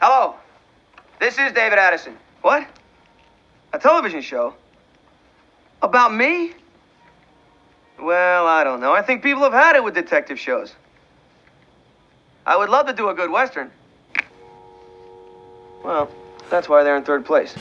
Hello. This is David Addison. What? A television show? About me? Well, I don't know. I think people have had it with detective shows. I would love to do a good Western. Well, that's why they're in third place.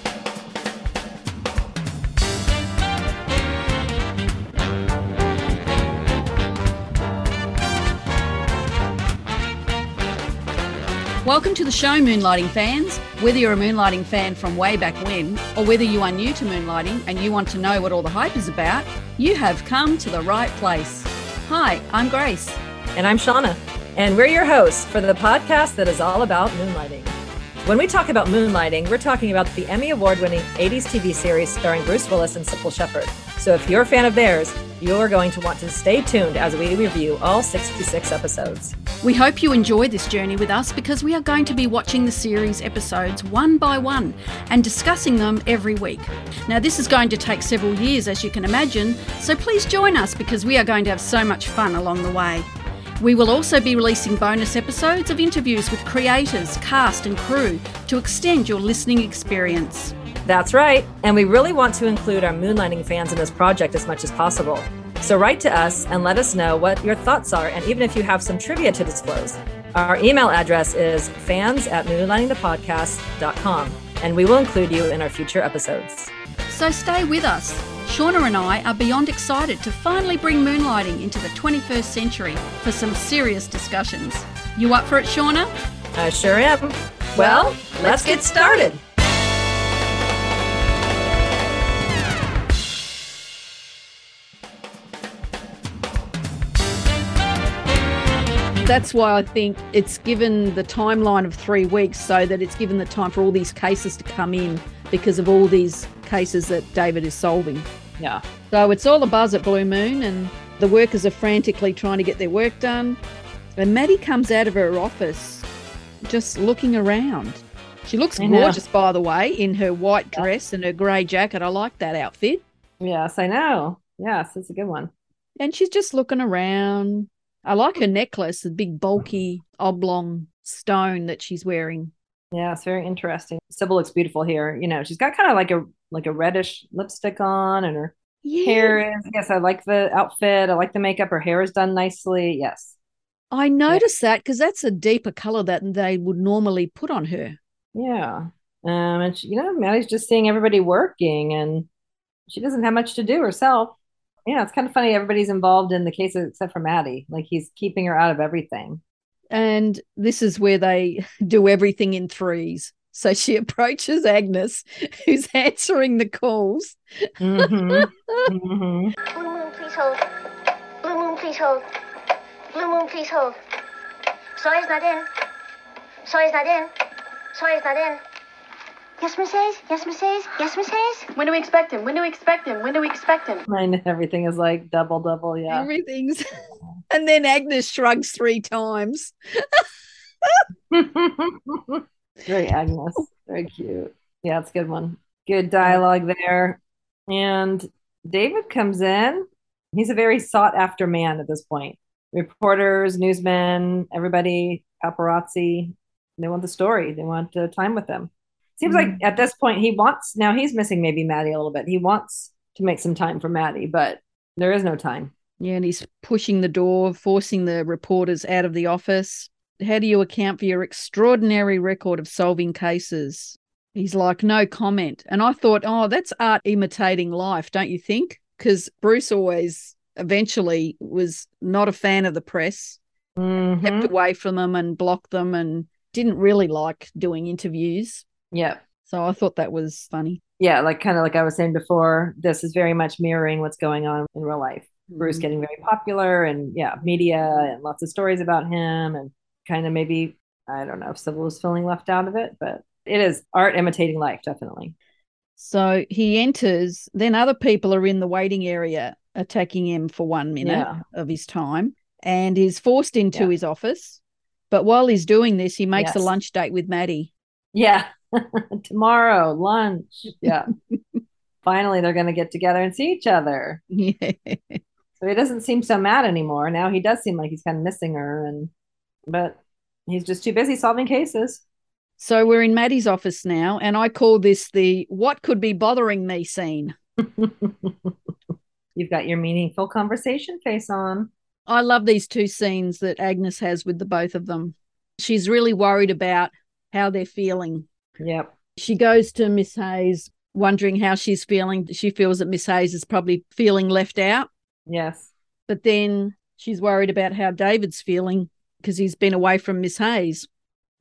Welcome to the show, Moonlighting fans. Whether you're a Moonlighting fan from way back when, or whether you are new to Moonlighting and you want to know what all the hype is about, you have come to the right place. Hi, I'm Grace. And I'm Shauna. And we're your hosts for the podcast that is all about moonlighting. When we talk about moonlighting, we're talking about the Emmy Award winning 80s TV series starring Bruce Willis and Cybill Shepherd. So if you're a fan of theirs, you're going to want to stay tuned as we review all 66 episodes. We hope you enjoy this journey with us because we are going to be watching the series episodes one by one and discussing them every week. Now, this is going to take several years, as you can imagine, so please join us because we are going to have so much fun along the way. We will also be releasing bonus episodes of interviews with creators, cast, and crew to extend your listening experience. That's right, and we really want to include our Moonlighting fans in this project as much as possible. So write to us and let us know what your thoughts are, and even if you have some trivia to disclose. Our email address is fans at moonlightingthepodcast.com, and we will include you in our future episodes. So stay with us. Shauna and I are beyond excited to finally bring moonlighting into the 21st century for some serious discussions. You up for it, Shauna? I sure am. Well, let's get started. That's why I think it's given the timeline of three weeks so that it's given the time for all these cases to come in because of all these cases that David is solving. Yeah. So it's all a buzz at Blue Moon, and the workers are frantically trying to get their work done. And Maddie comes out of her office just looking around. She looks gorgeous, by the way, in her white dress and her grey jacket. I like that outfit. Yes, I know. Yes, it's a good one. And she's just looking around. I like her necklace, the big bulky oblong stone that she's wearing. Yeah, it's very interesting. Cybill looks beautiful here. You know, she's got kind of like a like a reddish lipstick on, and her Yeah. hair is. Yes, I like the outfit. I like the makeup. Her hair is done nicely. Yes. I noticed that because that's a deeper color than they would normally put on her. Yeah. Um, and she, you know, Maddie's just seeing everybody working, and she doesn't have much to do herself. Yeah, it's kind of funny. Everybody's involved in the case except for Maddie. Like he's keeping her out of everything. And this is where they do everything in threes. So she approaches Agnes, who's answering the calls. Mhm. Mhm. Blue moon, please hold. Blue moon, please hold. Blue moon, please hold. Sawyer's not in. Sawyer's not in. Sawyer's not in. Yes, Miss Hayes? Yes, Miss Hayes? Yes, Miss Hayes? When do we expect him? When do we expect him? When do we expect him? I know everything is like double, double. Yeah. Everything's. And then Agnes shrugs three times. Very Agnes. Very cute. Yeah, it's a good one. Good dialogue there. And David comes in. He's a very sought after man at this point. Reporters, newsmen, everybody, paparazzi, they want the story. They want uh, time with them. Seems like at this point he wants, now he's missing maybe Maddie a little bit. He wants to make some time for Maddie, but there is no time. Yeah, and he's pushing the door, forcing the reporters out of the office. How do you account for your extraordinary record of solving cases? He's like, no comment. And I thought, oh, that's art imitating life, don't you think? Because Bruce always eventually was not a fan of the press, Mhm. kept away from them and blocked them and didn't really like doing interviews. Yeah. So I thought that was funny. yeah, like kind of like I was saying before, this is very much mirroring what's going on in real life. Mm-hmm. Bruce getting very popular and yeah, media and lots of stories about him and kind of maybe I don't know if Cybill was feeling left out of it, but it is art imitating life, definitely. So he enters, then other people are in the waiting area attacking him for one minute Yeah. of his time and is forced into Yeah. his office. But while he's doing this, he makes a lunch date with Maddie. Yeah. Tomorrow, lunch. Yeah. Finally, they're going to get together and see each other. Yeah. So he doesn't seem so mad anymore. Now he does seem like he's kind of missing her and but he's just too busy solving cases. So we're in Maddie's office now, and I call this the what could be bothering me scene. You've got your meaningful conversation face on. I love these two scenes that Agnes has with the both of them. She's really worried about how they're feeling. Yep. She goes to Miss Hayes, wondering how she's feeling. She feels that Miss Hayes is probably feeling left out. Yes. But then she's worried about how David's feeling because he's been away from Miss Hayes.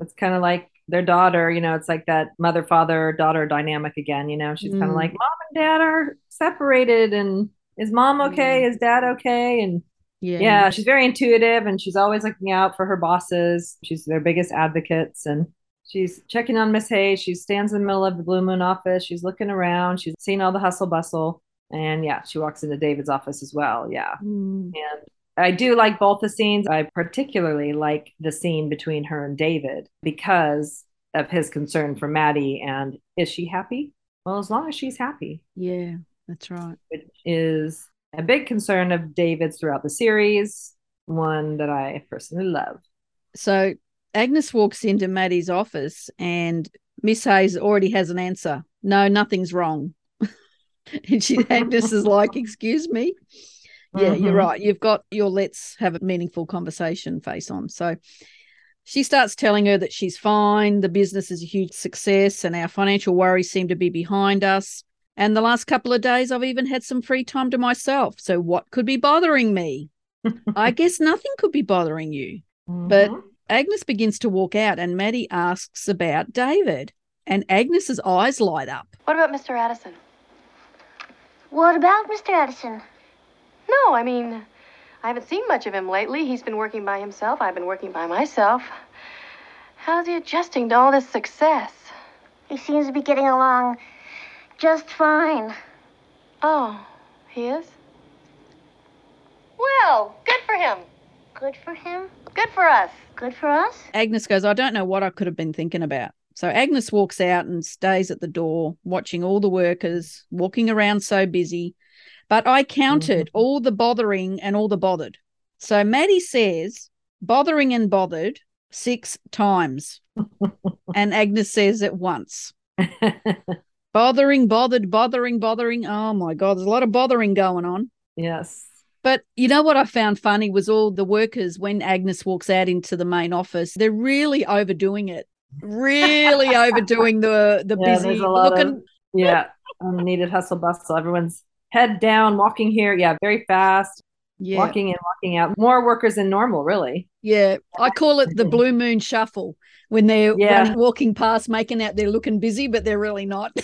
It's kind of like their daughter, you know, it's like that mother, father, daughter dynamic again. You know, she's kind of Mm. like, mom and dad are separated, and is mom okay? Is dad okay? And Yeah. yeah, she's very intuitive and she's always looking out for her bosses. She's their biggest advocates and she's checking on Miss Hayes. She stands in the middle of the Blue Moon office. She's looking around. She's seeing all the hustle bustle. And yeah, she walks into David's office as well. Yeah. Mm. And I do like both the scenes. I particularly like the scene between her and David because of his concern for Maddie. And is she happy? Well, as long as she's happy, Yeah, that's right. which is a big concern of David's throughout the series, one that I personally love. So Agnes walks into Maddie's office and Miss Hayes already has an answer. No, nothing's wrong. and she Agnes is like, excuse me. Yeah, you're Mhm. right. You've got your let's have a meaningful conversation face on. So she starts telling her that she's fine. The business is a huge success and our financial worries seem to be behind us. And the last couple of days, I've even had some free time to myself. So, what could be bothering me? I guess nothing could be bothering you. But Mhm. Agnes begins to walk out, and Maddie asks about David. And Agnes's eyes light up. What about Mr. Addison? What about Mr. Addison? No, I mean, I haven't seen much of him lately. He's been working by himself. I've been working by myself. How's he adjusting to all this success? He seems to be getting along just fine. Oh, he is? Well, good for him. Good for him. Good for us. Good for us. Agnes goes, I don't know what I could have been thinking about. So Agnes walks out and stays at the door, watching all the workers walking around so busy. But I counted mm-hmm. all the bothering and all the bothered. So Maddie says, bothering and bothered six times. and Agnes says it once. Bothering, bothered, bothering, bothering. Oh my God, there's a lot of bothering going on. yes. But you know what I found funny was all the workers when Agnes walks out into the main office, they're really overdoing it. Really overdoing the the Yeah, busy lot of- looking. Yeah. Um, Unneeded hustle bustle. Everyone's head down, walking here. Yeah. Very fast, Yeah, walking in, walking out. More workers than normal, really. yeah. I call it the blue moon shuffle when they're Yeah. running, walking past, making out they're looking busy, but they're really not.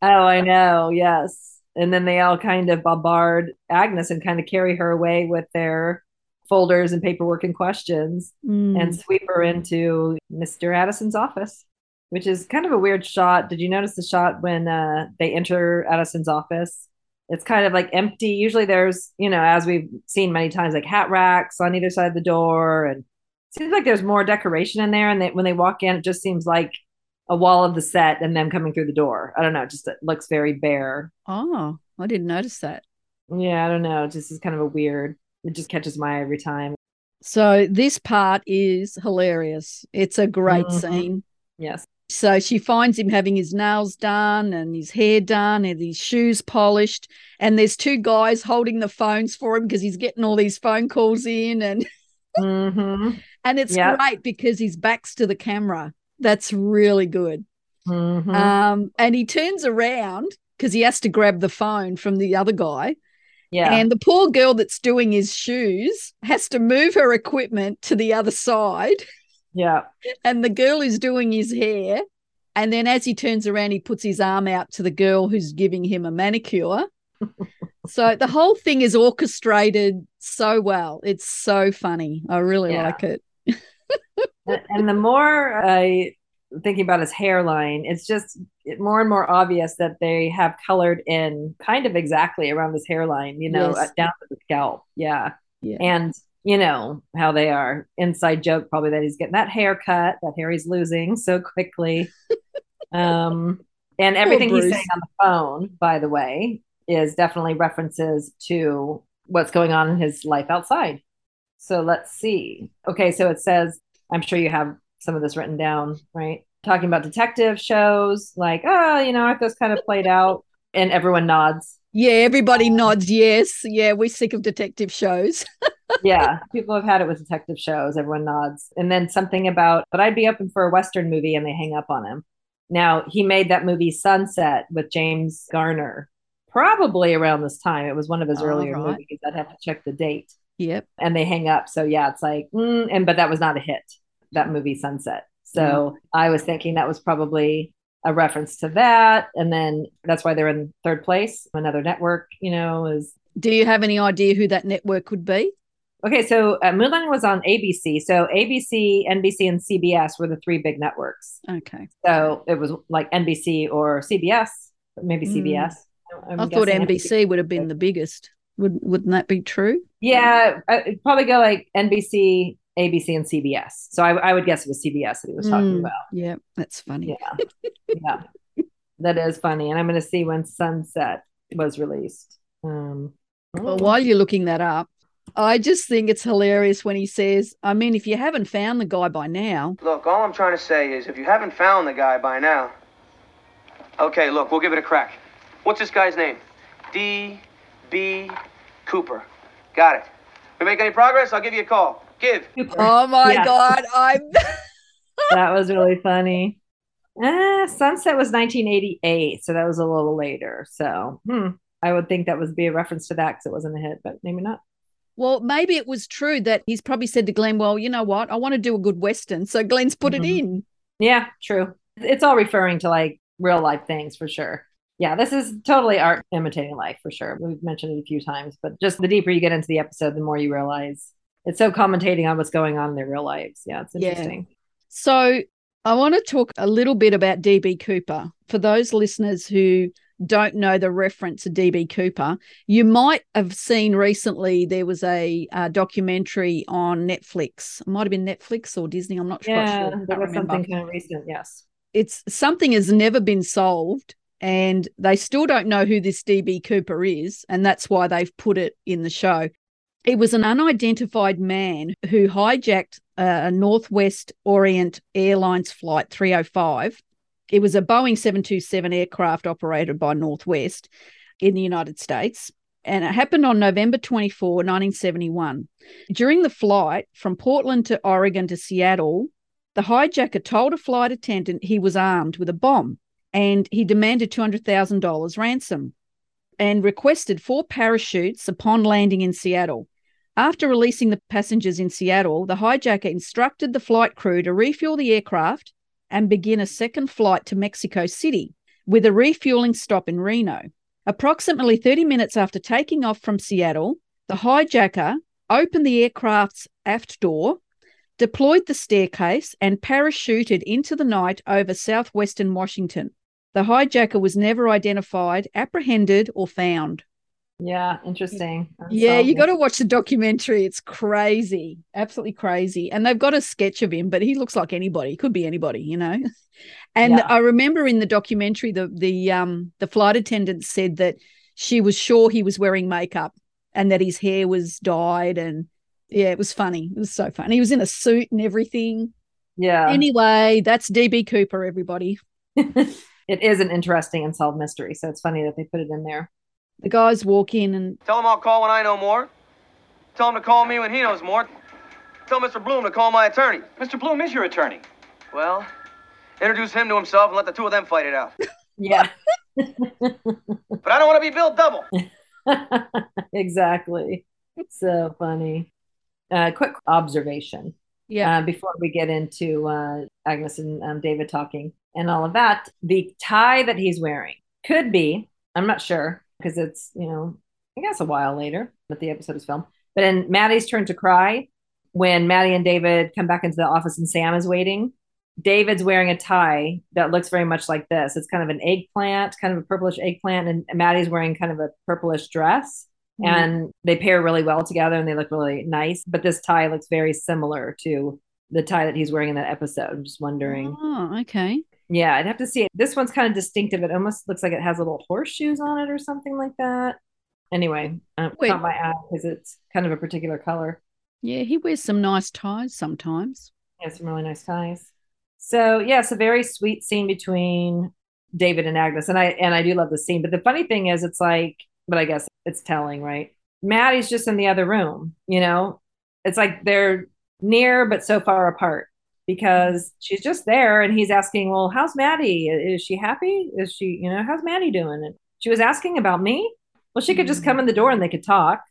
Oh, I know. Yes. And then they all kind of bombard Agnes and kind of carry her away with their folders and paperwork and questions Mm. and sweep her into Mr. Addison's office, which is kind of a weird shot. Did you notice the shot when uh, they enter Addison's office? It's kind of like empty. Usually there's, you know, as we've seen many times, like hat racks on either side of the door. And it seems like there's more decoration in there. And they, when they walk in, it just seems like a wall of the set and them coming through the door. I don't know. Just it looks very bare. oh, I didn't notice that. Yeah, I don't know. It just is kind of a weird. It just catches my eye every time. So this part is hilarious. It's a great Mhm. scene. Yes. So she finds him having his nails done and his hair done and his shoes polished. And there's two guys holding the phones for him because he's getting all these phone calls in and hmm and it's Yep. great because his back's to the camera. That's really good. hmm Um, and he turns around because he has to grab the phone from the other guy. yeah. And the poor girl that's doing his shoes has to move her equipment to the other side. yeah. and the girl is doing his hair. And then as he turns around, he puts his arm out to the girl who's giving him a manicure. so the whole thing is orchestrated so well. It's so funny. I really Yeah. like it. And, the more I thinking about his hairline, it's just more and more obvious that they have colored in kind of exactly around his hairline, you know, Yes. uh, down to the scalp. Yeah. Yeah. And you know how they are. Inside joke probably that he's getting that haircut, that hair he's losing so quickly. um and everything he's saying on the phone, by the way, is definitely references to what's going on in his life outside. So let's see. Okay, so it says, I'm sure you have some of this written down, right? Talking about detective shows, like, oh, you know, if this kind of played out, and everyone nods. Yeah, everybody nods yes. Yeah, we're sick of detective shows. yeah, people have had it with detective shows. Everyone nods. And then something about, but I'd be open for a Western movie, and they hang up on him. Now, he made that movie Sunset with James Garner probably around this time. It was one of his earlier right. movies. I'd have to check the date. Yep. And they hang up. So, yeah, it's like, mm, and but that was not a hit, that movie Sunset. So I was thinking that was probably a reference to that. And then that's why they're in third place. Another network, you know, is Do you have any idea who that network could be? Okay, so uh, Moonlighting was on ABC. So ABC, NBC, and CBS were the three big networks. Okay. So it was like NBC or CBS, maybe Mm. CBS. I'm I thought guessing NBC would have been the biggest. Would, wouldn't that be true? Yeah, I- it'd probably go like NBC, ABC, and CBS. So I, I would guess it was CBS that he was talking Mm, about. Yeah, that's funny. Yeah, yeah, that is funny. And I'm going to see when Sunset was released. Um, Well, while you're looking that up, I just think it's hilarious when he says, I mean, if you haven't found the guy by now, Look, all I'm trying to say is if you haven't found the guy by now. Okay, look, we'll give it a crack. What's this guy's name? D. B. Cooper. Got it. We make any progress, I'll give you a call. Give. oh my Yeah. God, I'm. that was really funny. Uh, Sunset was 1988, so that was a little later. So hmm, I would think that would be a reference to that because it wasn't a hit, but maybe not. Well, maybe it was true that he's probably said to Glenn, Well, you know what? I want to do a good Western. So Glenn's put Mhm. it in. Yeah, true. It's all referring to like real life things for sure. Yeah, this is totally art imitating life for sure. We've mentioned it a few times, but just the deeper you get into the episode, the more you realize it's so commentating on what's going on in their real lives. Yeah, it's Yeah. interesting. So I want to talk a little bit about DB Cooper. For those listeners who don't know the reference to DB Cooper, you might have seen recently there was a, uh documentary on Netflix. It might have been Netflix or Disney. I'm not quite Yeah, sure. Can't there was remember. something kind of recent. Yes. It's something has never been solved, and they still don't know who this DB Cooper is, and that's why they've put it in the show. It was an unidentified man who hijacked a Northwest Orient Airlines flight 305. It was a Boeing 727 aircraft operated by Northwest in the United States. And it happened on November 24, 1971. During the flight from Portland to Oregon to Seattle, the hijacker told a flight attendant he was armed with a bomb and he demanded $200,000 ransom and requested four parachutes upon landing in Seattle. After releasing the passengers in Seattle, the hijacker instructed the flight crew to refuel the aircraft and begin a second flight to Mexico City with a refueling stop in Reno. Approximately 30 minutes after taking off from Seattle, the hijacker opened the aircraft's aft door, deployed the staircase, and parachuted into the night over southwestern Washington. The hijacker was never identified, apprehended, or found. Yeah, interesting. Yeah, you got to watch the documentary. It's crazy, absolutely crazy. And they've got a sketch of him, but he looks like anybody. Could be anybody, you know. And Yeah. I remember in the documentary, the the um the flight attendant said that she was sure he was wearing makeup and that his hair was dyed. And yeah, it was funny. It was so funny. He was in a suit and everything. Yeah. Anyway, that's DB Cooper, everybody. it is an interesting unsolved mystery. So it's funny that they put it in there. The guys walk in and Tell him I'll call when I know more. Tell him to call me when he knows more. Tell Mr. Bloom to call my attorney. Mr. Bloom is your attorney. Well, introduce him to himself and let the two of them fight it out. Yeah. But I don't want to be billed double. exactly. So funny. Uh, quick observation yeah, uh, before we get into uh, Agnes and um, David talking and all of that. The tie that he's wearing could be, I'm not sure, because it's, you know, I guess a while later that the episode is filmed. But in Maddie's turn to cry, when Maddie and David come back into the office and Sam is waiting, David's wearing a tie that looks very much like this. It's kind of an eggplant, kind of a purplish eggplant, and Maddie's wearing kind of a purplish dress. Mhm. And they pair really well together and they look really nice. But this tie looks very similar to the tie that he's wearing in that episode. I'm just wondering. Oh, okay. Yeah, I'd have to see it. This one's kind of distinctive. It almost looks like it has little horseshoes on it or something like that. Anyway, um, Wait. caught my eye because it's kind of a particular color. Yeah, he wears some nice ties sometimes. Yeah, some really nice ties. So yeah, it's a very sweet scene between David and Agnes, and I and I do love the scene. But the funny thing is, it's like, but I guess it's telling, right? Maddie's just in the other room. You know, it's like they're near but so far apart because she's just there, and he's asking, "Well, how's Maddie? Is she happy? Is she, you know, how's Maddie doing?" And she was asking about me. Well, she could just come mm. in the door and they could talk.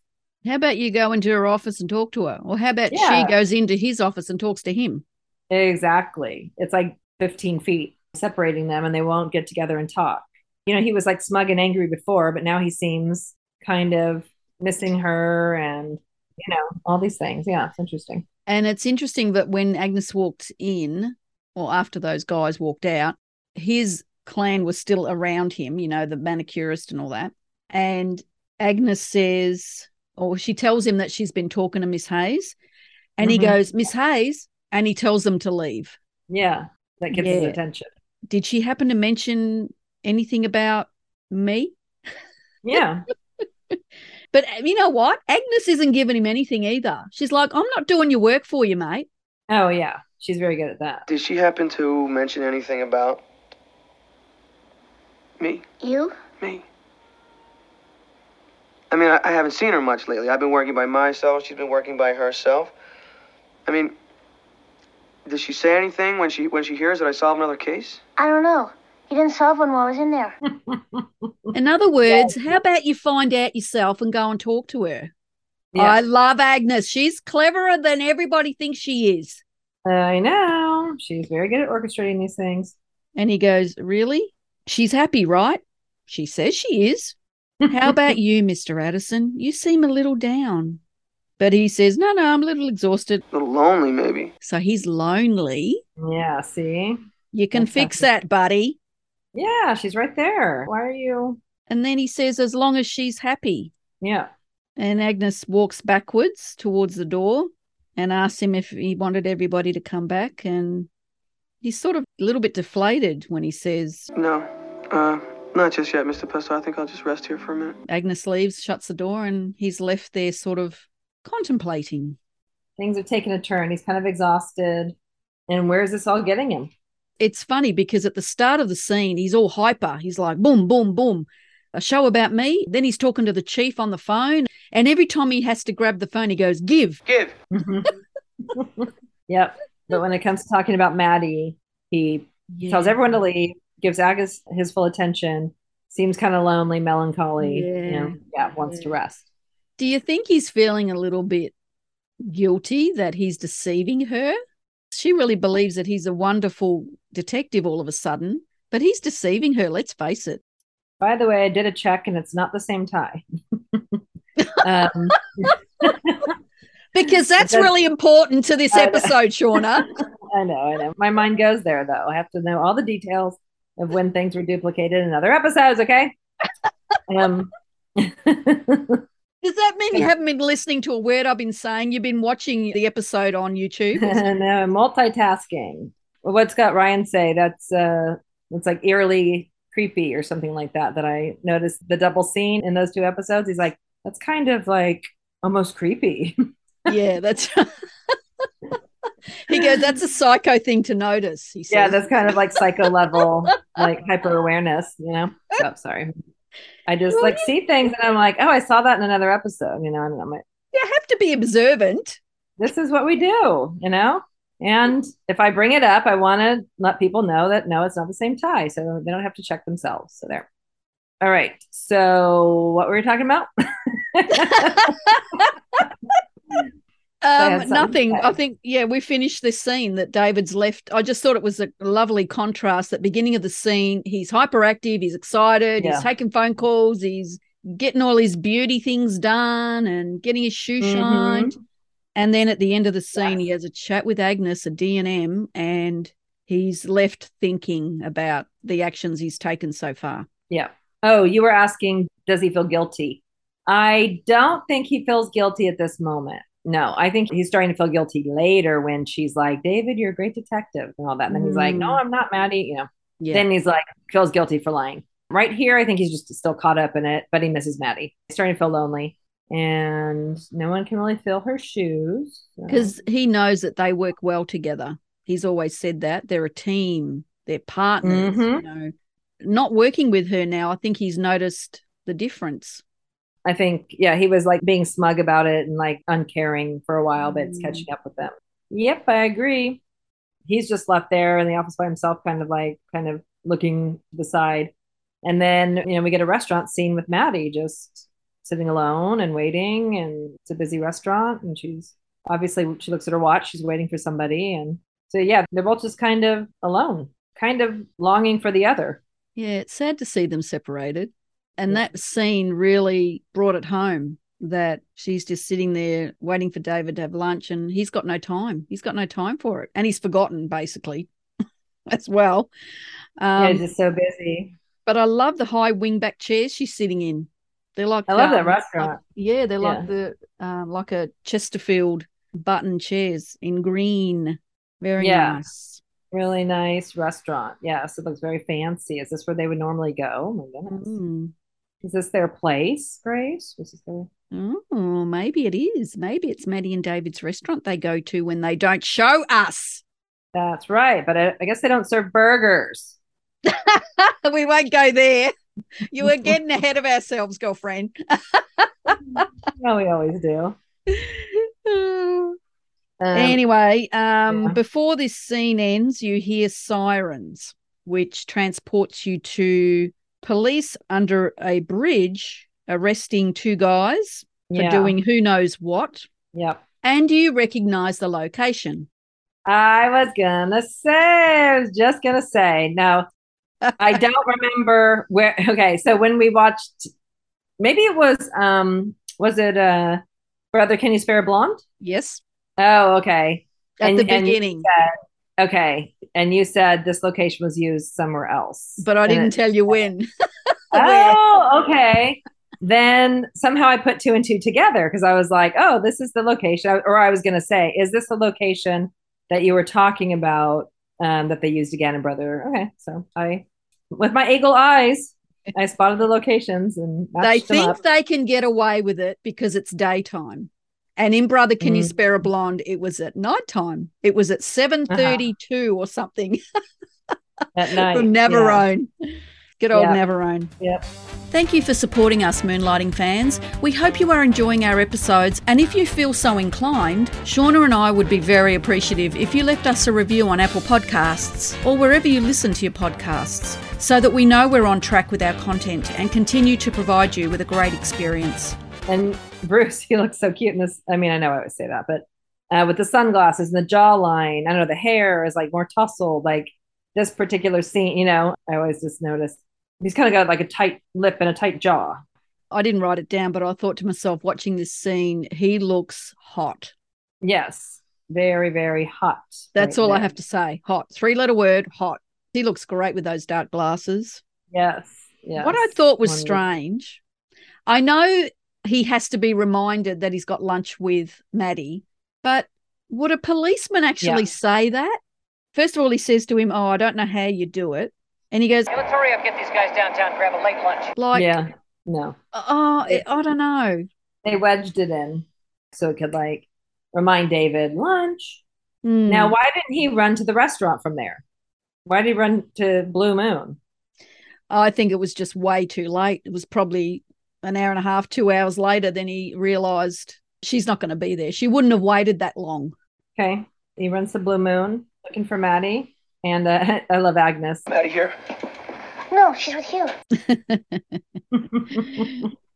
How about you go into her office and talk to her? Or how about Yeah. she goes into his office and talks to him? Exactly. It's like 15 feet separating them and they won't get together and talk. You know, he was like smug and angry before, but now he seems kind of missing her and, you know, all these things. Yeah, it's interesting. And it's interesting that when Agnes walked in, or after those guys walked out, his clan was still around him, you know, the manicurist and all that. And Agnes says, or she tells him that she's been talking to Miss Hayes. And he Mhm. goes, Miss Hayes. And he tells them to leave. Yeah, that gets his attention. Did she happen to mention anything about me? Yeah. But uh, you know what? Agnes isn't giving him anything either. She's like, I'm not doing your work for you, mate. oh, yeah. She's very good at that. Did she happen to mention anything about me? You? Me? I mean, I, I haven't seen her much lately. I've been working by myself. She's been working by herself. I mean, does she say anything when she when she hears that I solved another case? I don't know. You didn't solve one while I was in there. In other words, how about you find out yourself and go and talk to her? Yeah. I love Agnes. She's cleverer than everybody thinks she is. I know. She's very good at orchestrating these things. And he goes, Really? She's happy, right? She says she is. How about you, Mr. Addison? You seem a little down. But he says, No, no, I'm a little exhausted. A little lonely, maybe. So he's lonely. Yeah, see? You can That's fix something. that, buddy. Yeah, she's right there. Why are you? And then he says, As long as she's happy. Yeah. And Agnes walks backwards towards the door and asks him if he wanted everybody to come back. And he's sort of a little bit deflated when he says, No, uh, not just yet, Miss DiPesto. I think I'll just rest here for a minute. Agnes leaves, shuts the door, and he's left there sort of contemplating. Things have taken a turn. He's kind of exhausted. And where's this all getting him? It's funny because at the start of the scene, he's all hyper. He's like, boom, boom, boom. A show about me. Then he's talking to the chief on the phone. And every time he has to grab the phone, he goes, Give. Give. yep. But when it comes to talking about Maddie, he tells everyone to leave, gives Agnes his full attention, seems kind of lonely, melancholy, you know, yeah, wants to rest. Do you think he's feeling a little bit guilty that he's deceiving her? She really believes that he's a wonderful detective all of a sudden, but he's deceiving her, let's face it. By the way, I did a check and it's not the same tie. um, Because that's That's- really important to this episode, Shauna. I know, I know. My mind goes there though. I have to know all the details of when things were duplicated in other episodes, okay? Um Does that mean you haven't been listening to a word I've been saying? You've been watching the episode on YouTube? no, multitasking. What's got Ryan say? That's uh it's like eerily creepy or something like that. That I noticed the double scene in those two episodes. He's like, that's kind of like almost creepy. yeah, that's. he goes, that's a psycho thing to notice. He says. yeah, that's kind of like psycho level, like hyper awareness, you know? So sorry. I just like see things and I'm like, oh, I saw that in another episode, you know, and I'm like, you have to be observant. this is what we do, you know? And if I bring it up, I want to let people know that no, it's not the same tie. So they don't have to check themselves. So there. All right. So what were we talking about? Um, had something to nothing. I think, yeah, we finished this scene that David's left. I just thought it was a lovely contrast. That beginning of the scene, he's hyperactive, he's excited, Yeah. he's taking phone calls, he's getting all his beauty things done and getting his shoe Mhm. shined. And then at the end of the scene, Yes. he has a chat with Agnes and M, and he's left thinking about the actions he's taken so far. Yeah. Oh, you were asking, does he feel guilty? I don't think he feels guilty at this moment. No, I think he's starting to feel guilty later when she's like, David, you're a great detective and all that. And then he's like, no, Mm. I'm not, Maddie. You know, Yeah. then he's like, feels guilty for lying. Right here, I think he's just still caught up in it, but he misses Maddie. He's starting to feel lonely. and no one can really fill her shoes. so- because he knows that they work well together. He's always said that they're a team, they're partners. You Mhm. know, not working with her now, I think he's noticed the difference. I think, yeah, he was like being smug about it and like uncaring for a while, but it's Mm. catching up with them. Yep, I agree. He's just left there in the office by himself, kind of like kind of looking to the side. And then, you know, we get a restaurant scene with Maddie just sitting alone and waiting. And it's a busy restaurant. And she's obviously, she looks at her watch, she's waiting for somebody. And so, yeah, they're both just kind of alone, kind of longing for the other. Yeah, it's sad to see them separated. And that scene really brought it home that she's just sitting there waiting for David to have lunch and he's got no time. He's got no time for it. And he's forgotten basically as well. yeah, Um, just so busy. but I love the high wingback chairs she's sitting in. They're like I love that um, restaurant. like- yeah, they're Yeah. like the um, like a Chesterfield button chairs in green. Very Yeah. nice. Really nice restaurant. Yes, it looks very fancy. Is this where they would normally go? Oh my goodness. Mm. Is this their place, Grace? Was this their... Oh, maybe it is. Maybe it's Maddie and David's restaurant they go to when they don't show us. That's right. But I, I guess they don't serve burgers. we won't go there. You were getting ahead of ourselves, girlfriend. No, we always do. Um, anyway, um, yeah. before this scene ends, you hear sirens, which transports you to police under a bridge arresting two guys for doing who knows what. Yep. And do you recognize the location. I was gonna say, I was just gonna say, no, I don't remember where. Okay, so when we watched, maybe it was, um, was it uh, Brother Can You Spare a Blonde? Yes, Oh, okay. at And- the beginning. Okay. And you said this location was used somewhere else. but I And didn't it- tell you when. Oh, okay. Then somehow I put two and two together because I was like, oh, this is the location. Or I was going to say, is this the location that you were talking about um, that they used again in Brother? Okay. So I, with my eagle eyes, I spotted the locations and they think they can get away with it because it's daytime. And in Brother Can You Mm. Spare a Blonde, it was at night time. It was at 7.32 or something at night. from Navarone. Good old Yeah. Navarone. Yep. Thank you for supporting us, Moonlighting fans. We hope you are enjoying our episodes, and if you feel so inclined, Shauna and I would be very appreciative if you left us a review on Apple Podcasts or wherever you listen to your podcasts, so that we know we're on track with our content and continue to provide you with a great experience. And Bruce, he looks so cute in this. I mean, I know I always say that, but uh, with the sunglasses and the jawline, I don't know, the hair is like more tousled. Like this particular scene, you know, I always just notice he's kind of got like a tight lip and a tight jaw. I didn't write it down, but I thought to myself, watching this scene, he looks hot. Yes, very, very hot. That's right all I have to say. Hot. Three letter word, hot. He looks great with those dark glasses. Yes. Yes. What I thought was Wonderful. strange, I know he has to be reminded that he's got lunch with Maddie, but would a policeman actually Yeah. say that? First of all, he says to him, Oh, I don't know how you do it. And he goes, Hey, let's hurry up, get these guys downtown, grab a late lunch. like, yeah. No, oh, I I don't know. they wedged it in so it could like remind David lunch. Hmm. Now, why didn't he run to the restaurant from there? Why did he run to Blue Moon? I think it was just way too late. It was probably an hour and a half, two hours later, then he realized she's not going to be there. She wouldn't have waited that long. Okay. He runs to Blue Moon looking for Maddie. And uh, I love Agnes. I'm out of here. No, she's with you.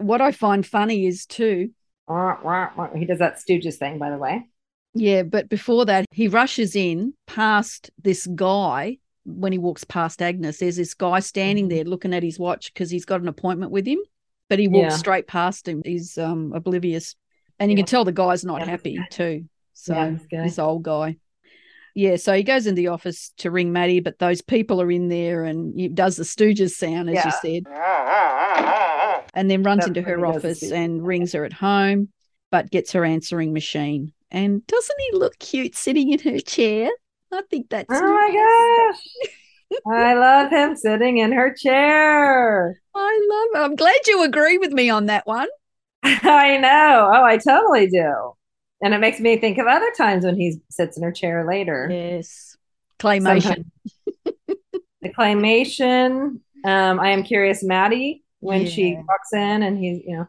What I find funny is too, he does that Stooges thing, by the way. Yeah, but before that, he rushes in past this guy when he walks past Agnes. There's this guy standing Mhm. there looking at his watch because he's got an appointment with him, but he walks Yeah. straight past him. He's um, oblivious. And you Yeah. can tell the guy's not Yeah, happy too. So, Yeah, this old guy. Yeah, so he goes in the office to ring Maddie, but those people are in there and he does the Stooges sound, as you said, and then runs That's into her he does the office and rings her at home, but gets her answering machine. And doesn't he look cute sitting in her chair? I think that's Oh my gosh. I love him sitting in her chair. I love it. I'm glad you agree with me on that one. I know. Oh, I totally do. And it makes me think of other times when he sits in her chair later. Yes. Claymation. the claymation. Um, I am curious, Maddie, when she walks in and he's, you know,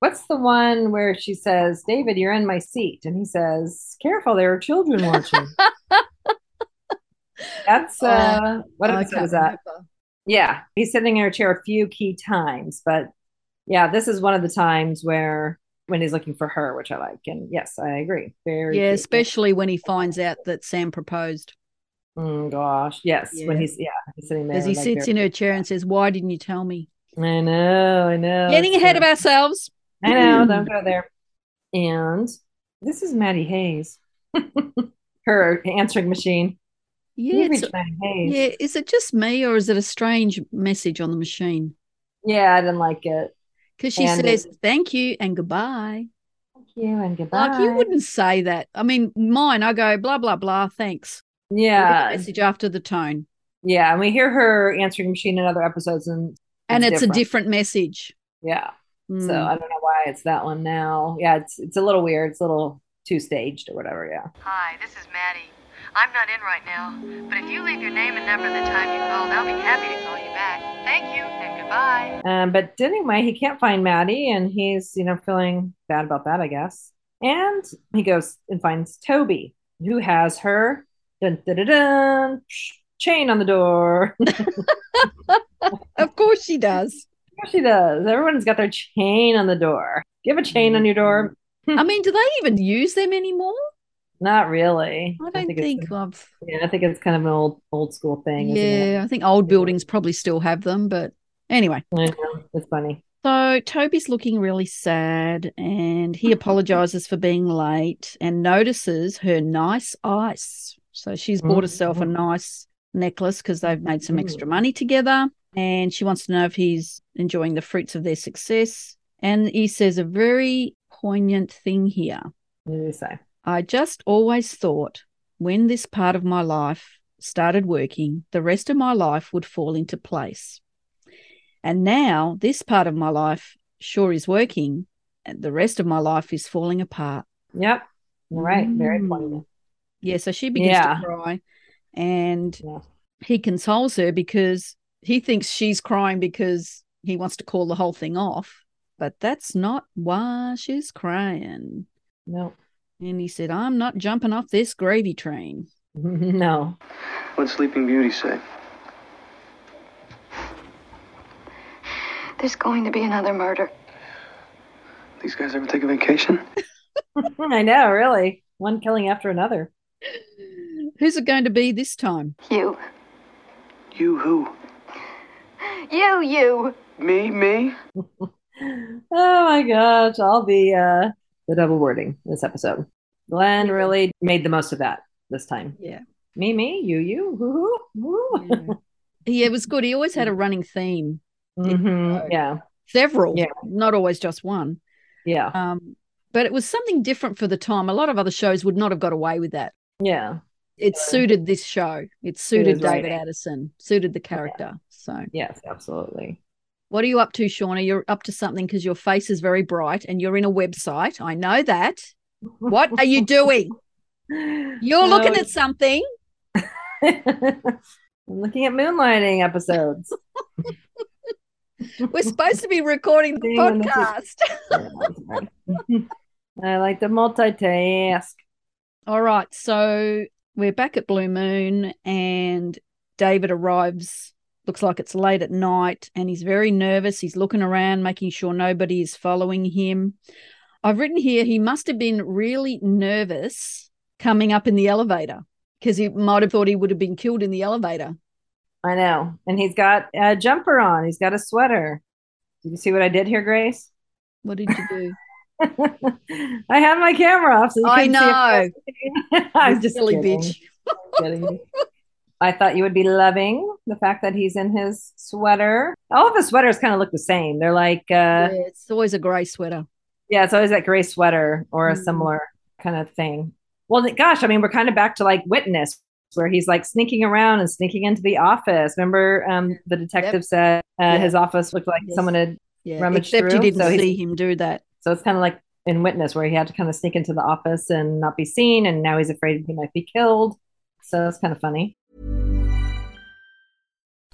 what's the one where she says, David, you're in my seat? And he says, Careful, there are children watching. That's uh what Oh, episode that? Yeah, he's sitting in her chair a few key times, but yeah, this is one of the times where when he's looking for her, which I like. And yes, I agree. Very Yeah, cute. especially when he finds out that Sam proposed. Mm, gosh, yes, when he's yeah, he's sitting there As he like, sits in her chair and says, Why didn't you tell me? I know, I know. Getting ahead of ourselves. I know, don't go there. And this is Maddie Hayes, her answering machine. Yeah, it's- reached Maddie Hayes. yeah. Is it just me or is it a strange message on the machine? Yeah, I didn't like it. Because she And says thank you and goodbye. Thank you and goodbye. Like you wouldn't say that. I mean, mine, I go blah blah blah. Thanks. Yeah, message after the tone, yeah. And we hear her answering machine in other episodes, and and it's different. a different message. Yeah. So Mm. I don't know why it's that one now. Yeah, it's it's a little weird. It's a little two staged or whatever. Yeah. Hi, this is Maddie. I'm not in right now, but if you leave your name and number the time you called, I'll be happy to call you back. Thank you and goodbye. Um, but anyway, he can't find Maddie, and he's you know feeling bad about that, I guess. And he goes and finds Toby, who has her dun, dun, dun, dun, chain on the door. of course she does. Yes, she does. Everyone's got their chain on the door. Do you have a chain on your door? I mean, do they even use them anymore? Not really. I don't think, it's, I've. yeah, I think it's kind of an old old school thing. Yeah, I think old buildings probably still have them, but anyway. I. It's funny. So Toby's looking really sad and he apologizes for being late and notices her nice ice. So she's bought mm-hmm. herself a nice necklace because they've made some extra mm. money together and she wants to know if he's enjoying the fruits of their success. And he says a very poignant thing here. What did you say? I just always thought when this part of my life started working, the rest of my life would fall into place. And now this part of my life sure is working, and the rest of my life is falling apart. Yep. Right. Very Mm. poignant. Yeah, so she begins Yeah. to cry, and Yeah. he consoles her because he thinks she's crying because he wants to call the whole thing off. But that's not why she's crying. No. And he said, I'm not jumping off this gravy train. no. What'd Sleeping Beauty say? There's going to be another murder. These guys ever take a vacation? I know, really. One killing after another. Who's it going to be this time? You. You who? You, you. Me, me? Oh my gosh. All the uh the double wording this episode. Glenn really made the most of that this time. Yeah. Me, me, you, you, who, who, who. Yeah, it was good. He always had a running theme, Mhm. Yeah. several, Yeah. not always just one. Yeah. Um, but it was something different for the time. A lot of other shows would not have got away with that. Yeah. It suited this show. It suited was David. Addison, suited the character. So, Yes, absolutely. What are you up to, Shauna? You're up to something because your face is very bright and you're in a website. I know that. What are you doing? You're looking at something. I'm looking at moonlighting episodes. We're supposed to be recording the the- podcast. I like to multitask. All right. So we're back at Blue Moon and David arrives. Looks like it's late at night and he's very nervous. He's looking around, making sure nobody is following him. I've written here he must have been really nervous coming up in the elevator because he might have thought he would have been killed in the elevator. I know. And he's got a jumper on. He's got a sweater. Did you see what I did here, Grace? What did you do? I had my camera off so you I see I You just silly kidding. bitch. I thought you would be loving the fact that he's in his sweater. All of the sweaters kind of look the same. They're like, uh, Yeah, it's always a grey sweater. yeah, it's always that gray sweater or a Mhm. similar kind of thing. Well, gosh, I mean, we're kind of back to like Witness, where he's like sneaking around and sneaking into the office. Remember, um, the detective said uh, Yeah. his office looked like Yes. someone had Yeah. Rummage Except you didn't so see him do that. So it's kind of like in Witness, where he had to kind of sneak into the office and not be seen, and now he's afraid he might be killed. So it's kind of funny.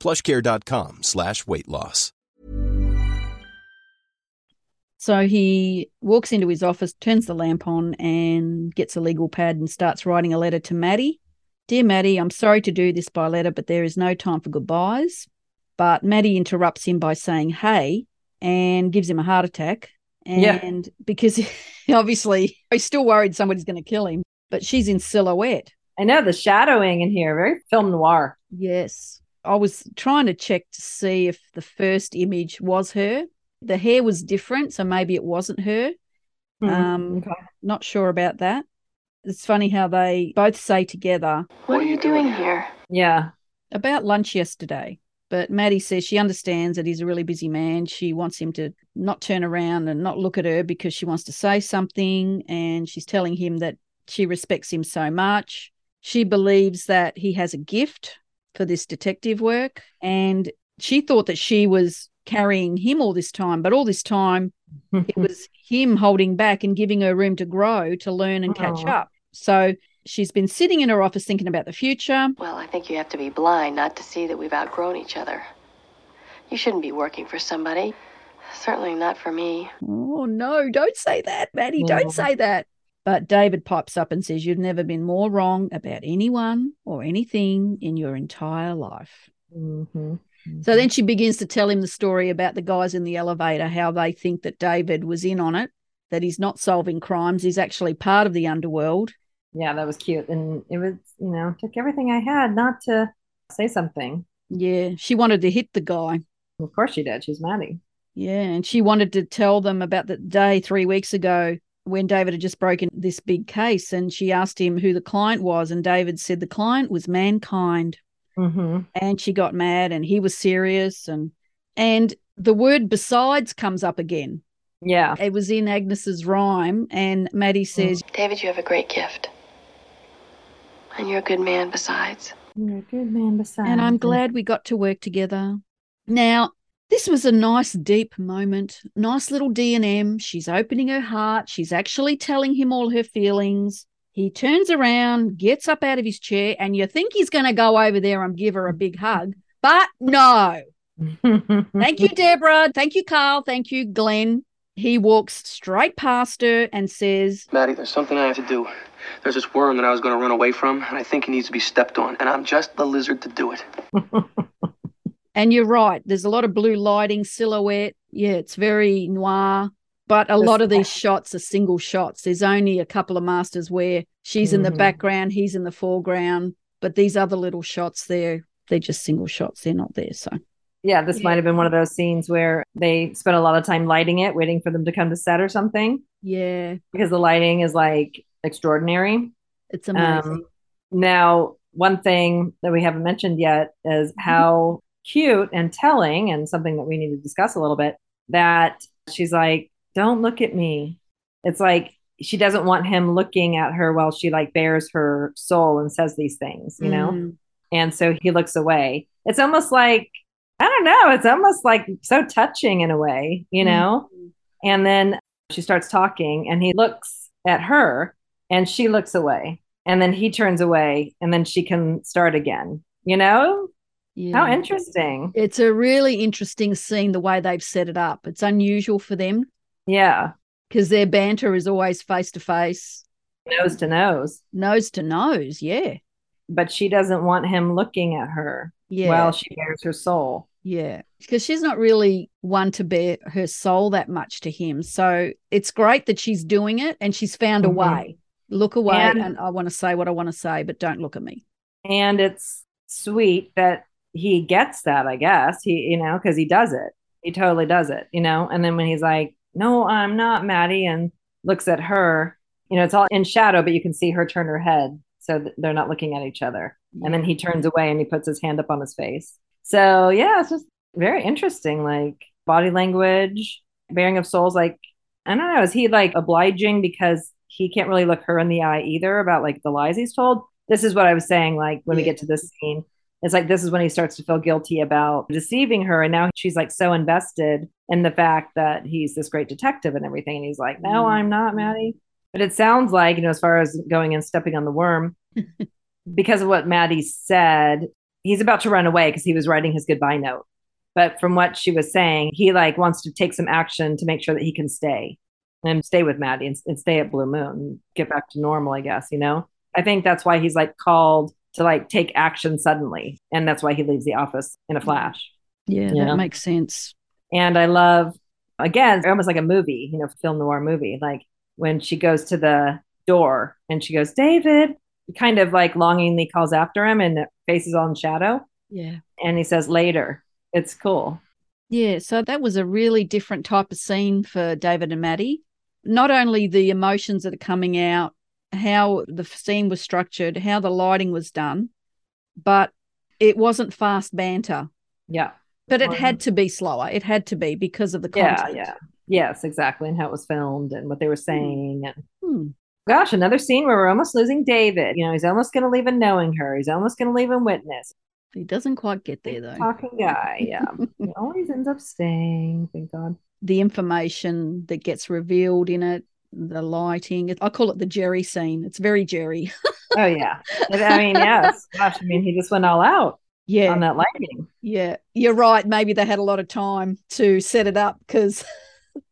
plushcare.com slash weight loss. So he walks into his office, turns the lamp on, and gets a legal pad and starts writing a letter to Maddie. Dear Maddie, I'm sorry to do this by letter, but there is no time for goodbyes. But Maddie interrupts him by saying, Hey, and gives him a heart attack. And Yeah. because obviously he's still worried somebody's going to kill him, but she's in silhouette. I know the shadowing in here, very film noir. Yes. I was trying to check to see if the first image was her. The hair was different, so maybe it wasn't her. Hmm. Um, Okay. Not sure about that. It's funny how they both say together What are you doing here? Yeah. about lunch yesterday. But Maddie says she understands that he's a really busy man. She wants him to not turn around and not look at her because she wants to say something. And she's telling him that she respects him so much. She believes that he has a gift for this detective work. And she thought that she was carrying him all this time, but all this time it was him holding back and giving her room to grow, to learn and catch Aw. up. So she's been sitting in her office thinking about the future. Well, I think you have to be blind not to see that we've outgrown each other. You shouldn't be working for somebody. Certainly not for me. Oh, no, don't say that, Maddie. Don't oh. say that. But David pipes up and says, You've never been more wrong about anyone or anything in your entire life. Mhm. So then she begins to tell him the story about the guys in the elevator, how they think that David was in on it, that he's not solving crimes. He's actually part of the underworld. Yeah, that was cute. And it was, you know, took everything I had not to say something. Yeah, she wanted to hit the guy. Of course she did. She's Maddie. Yeah, and she wanted to tell them about the day three weeks ago when David had just broken this big case. And she asked him who the client was. And David said the client was mankind. Mm-hmm. And she got mad and he was serious. And and the word besides comes up again. Yeah. It was in Agnes's rhyme. And Maddie says, David, you have a great gift. And you're a good man besides. You're a good man beside. and I'm glad we got to work together. Now, this was a nice deep moment, nice little D and M. She's opening her heart. She's actually telling him all her feelings. He turns around, gets up out of his chair, and you think he's going to go over there and give her a big hug, but no. Thank you, Deborah. Thank you, Carl. Thank you, Glenn. He walks straight past her and says, Maddie, there's something I have to do. There's this worm that I was going to run away from, and I think he needs to be stepped on, and I'm just the lizard to do it. And you're right. There's a lot of blue lighting, silhouette. Yeah, it's very noir. But a lot of these shots are single shots. There's only a couple of masters where she's in the Mhm. background, he's in the foreground. But these other little shots there, they're just single shots. They're not there. So Yeah, this might have been one of those scenes where they spent a lot of time lighting it, waiting for them to come to set or something, yeah, because the lighting is like extraordinary. it's amazing. Um, now, one thing that we haven't mentioned yet is how cute and telling, and something that we need to discuss a little bit, that she's like, Don't look at me. It's like she doesn't want him looking at her while she like bears her soul and says these things, you know? Mm. And so he looks away. It's almost like, I don't know, it's almost like so touching in a way, you know? And then she starts talking and he looks at her and she looks away. And then he turns away and then she can start again. You know? Yeah. How interesting. It's a really interesting scene the way they've set it up. It's unusual for them. Yeah. because their banter is always face to face, Nose to nose. nose to nose. Yeah. But she doesn't want him looking at her Yeah. while she bears her soul. Yeah, because she's not really one to bear her soul that much to him. So it's great that she's doing it and she's found a Mhm. way. Look away, And- and, I want to say what I want to say, but don't look at me. And it's sweet that he gets that, I guess. He, you know, because he does it. He totally does it, you know. And then when he's like, No, I'm not Maddie, and looks at her, you know, it's all in shadow, but you can see her turn her head so that they're not looking at each other. And then he turns away and he puts his hand up on his face. So yeah, it's just very interesting. Like body language, bearing of souls. Like, I don't know, is he like obliging because he can't really look her in the eye either about like the lies he's told? This is what I was saying, like when we get to this scene. It's like this is when he starts to feel guilty about deceiving her. And now she's like so invested in the fact that he's this great detective and everything. And he's like, No, Mm. I'm not, Maddie. But it sounds like, you know, as far as going and stepping on the worm, because of what Maddie said, he's about to run away because he was writing his goodbye note. But from what she was saying, he like wants to take some action to make sure that he can stay and stay with Maddie and, and stay at Blue Moon, and get back to normal, I guess, you know? I think that's why he's like called to like take action suddenly. And that's why he leaves the office in a flash. Yeah, Yeah. that makes sense. And I love, again, almost like a movie, you know, film noir movie, like when she goes to the door and she goes, David, kind of like longingly calls after him and the face is all in shadow. Yeah. And he says, later. It's cool. Yeah, so that was a really different type of scene for David and Maddie. Not only the emotions that are coming out, how the scene was structured, how the lighting was done, but it wasn't fast banter. Yeah. But it Well, had to be slower. It had to be because of the Yeah. content. Yeah. Yes, exactly. And how it was filmed and what they were saying. And Hmm. gosh, another scene where we're almost losing David. You know, he's almost going to leave him knowing her. He's almost going to leave him witness. He doesn't quite get there though. Talking guy. Yeah. he always ends up staying. Thank God. The information that gets revealed in it, the lighting. I call it the Jerry scene. It's very Jerry. Oh, yeah. I mean, yes. Gosh, I mean, he just went all out yeah. on that lighting. Yeah. You're right. Maybe they had a lot of time to set it up because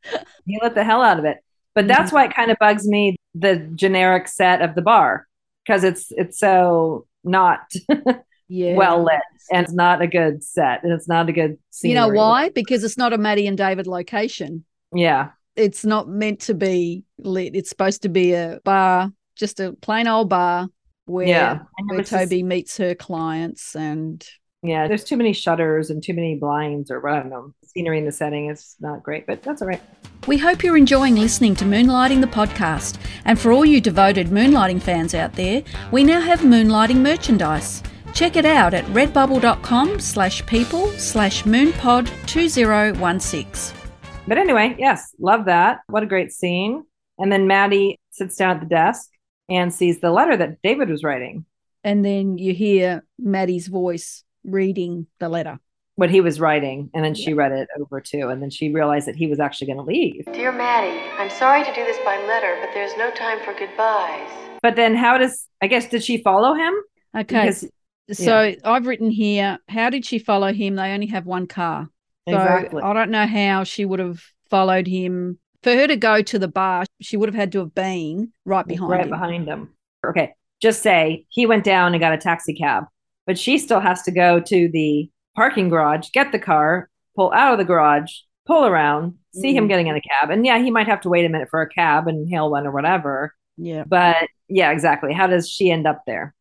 He let the hell out of it. But that's mm-hmm. why it kind of bugs me the generic set of the bar because it's it's so not yeah. well lit and it's not a good set and it's not a good scene. You know why? Because it's not a Maddie and David location. Yeah. It's not meant to be lit. It's supposed to be a bar, just a plain old bar where, Yeah. where It's just- Toby meets her clients and Yeah. There's too many shutters and too many blinds or I don't know. Scenery in the setting is not great, but that's all right. We hope you're enjoying listening to Moonlighting the podcast. And for all you devoted moonlighting fans out there, we now have moonlighting merchandise. Check it out at redbubble.com slash people slash moonpod 2016. But anyway, yes, love that. What a great scene. And then Maddie sits down at the desk and sees the letter that David was writing, And then you hear Maddie's voice reading the letter. what he was writing. And then she read it over too. And then she realized that he was actually going to leave. Dear Maddie, I'm sorry to do this by letter, but there's no time for goodbyes. But then how does, I guess, did she follow him? Okay. Because- so I've written here, how did she follow him? They only have one car. So Exactly. I don't know how she would have followed him. For her to go to the bar, she would have had to have been right behind him. right him. behind him. Okay. Just say he went down and got a taxi cab, but she still has to go to the parking garage, get the car, pull out of the garage, pull around, see him Mhm. getting in a cab. And yeah, he might have to wait a minute for a cab and hail one or whatever. Yeah. But yeah, exactly. How does she end up there?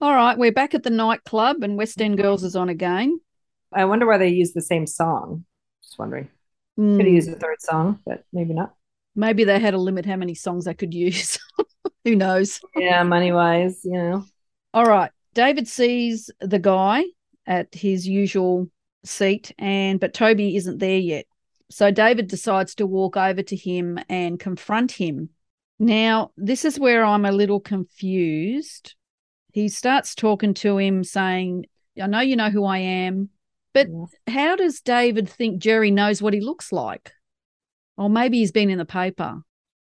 All right. We're back at the nightclub and West End Girls is on again. I wonder why they use the same song. Just wondering. Hmm, Could use used a third song, but maybe not. Maybe they had a limit how many songs they could use. Who knows? Yeah, money wise, you know. All right. David sees the guy at his usual seat and but Toby isn't there yet. So David decides to walk over to him and confront him. Now, this is where I'm a little confused. He starts talking to him saying, "I know you know who I am, but Yeah. how does David think Jerry knows what he looks like? Or maybe he's been in the paper.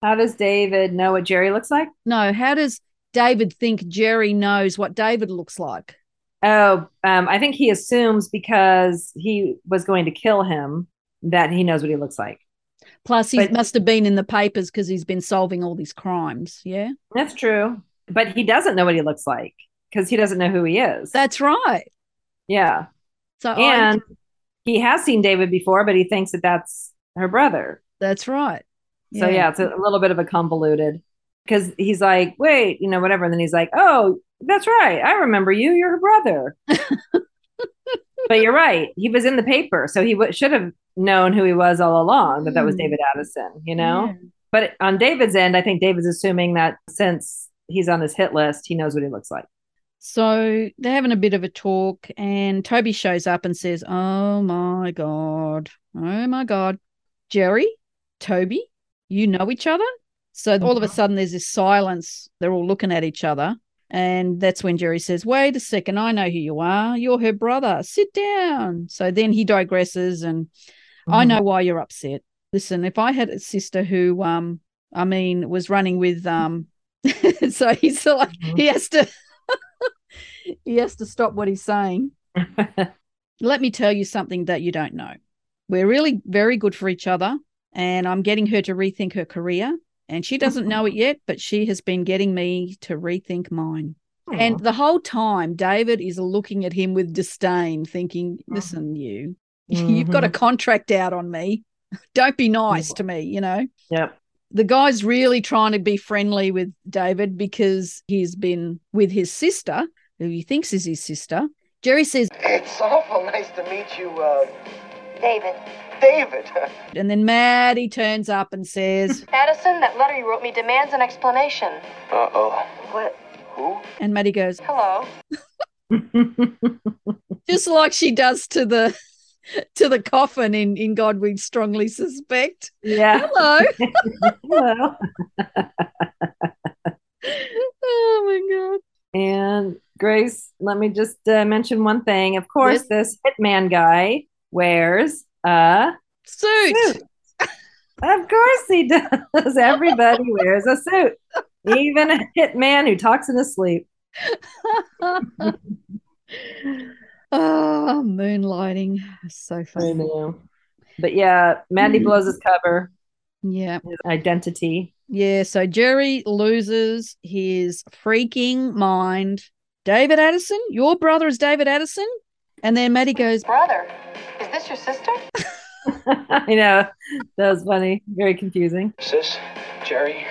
How does David know what Jerry looks like? No, how does David think Jerry knows what David looks like? Oh, um, I think he assumes because he was going to kill him that he knows what he looks like. Plus, he But- must have been in the papers because he's been solving all these crimes. Yeah, That's true. But he doesn't know what he looks like because he doesn't know who he is. that's right. yeah. So, I- And he has seen David before, but he thinks that that's her brother. that's right. So yeah, it's a, a little bit of a convoluted because he's like, wait, you know, whatever. And then he's like, oh, that's right. I remember you. You're her brother. but you're right. He was in the paper. So he w- should have known who he was all along, that that was Mm. David Addison, you know? Yeah. But on David's end, I think David's assuming that since he's on this hit list, he knows what he looks like. So they're having a bit of a talk, and Toby shows up and says, Oh my God. Oh my God. Jerry, Toby, you know each other? So all of a sudden there's this silence. They're all looking at each other. And that's when Jerry says, Wait a second, I know who you are. You're her brother. Sit down. So then he digresses, and I know why you're upset. Listen, if I had a sister who, um, I mean, was running with, um, so he's like, Mhm. he has to, he has to stop what he's saying. Let me tell you something that you don't know. We're really very good for each other, and I'm getting her to rethink her career. And she doesn't know it yet, but she has been getting me to rethink mine. And the whole time, David is looking at him with disdain, thinking, Listen, you, you've got a contract out on me. Don't be nice to me, you know? Yep. The guy's really trying to be friendly with David because he's been with his sister, who he thinks is his sister. Jerry says, It's awful nice to meet you, uh, David. David. and then Maddie turns up and says, Addison, that letter you wrote me demands an explanation. Uh oh. What? Who? and Maddie goes, Hello. just like she does to the to the coffin in in God we strongly suspect. yeah. Hello. Hello. oh my god. And Grace, let me just uh, mention one thing. Of course, this hitman guy wears a Suit. suit. Of course he does. Everybody wears a suit, even a hitman who talks in his sleep. oh, moonlighting. So funny. But yeah, Maddie blows his cover, Yeah. his identity. Yeah. So Jerry loses his freaking mind. David Addison, your brother is David Addison? And then Maddie goes, Brother, is this your sister? I know. That was funny. Very confusing. Sis, Jerry,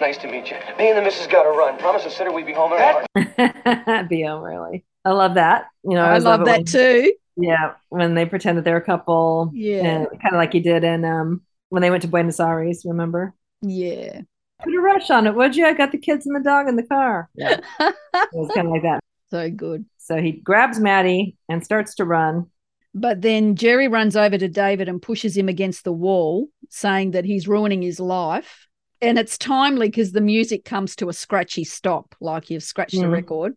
nice to meet you. Me and the missus got to run. Promise to sitter we'd be home in an hour. BM, really. I love that. You know, I always love it that when- too. Yeah, when they pretend that they're a couple. Yeah. Kind of like you did in um when they went to Buenos Aires, remember? Yeah. Put a rush on it, would you? I got the kids and the dog in the car. Yeah. it was kind of like that. so good. So he grabs Maddie and starts to run. But then Jerry runs over to David and pushes him against the wall, saying that he's ruining his life. And it's timely because the music comes to a scratchy stop, like you've scratched a Mhm. record.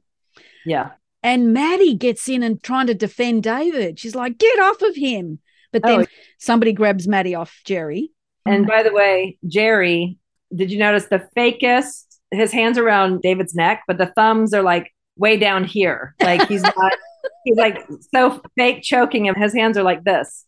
Yeah. And Maddie gets in and trying to defend David. She's like, get off of him. But then Oh. somebody grabs Maddie off Jerry. And by the way, Jerry, did you notice the fakest? His hands around David's neck, but the thumbs are like way down here. Like he's not, he's like so fake choking him. His hands are like this.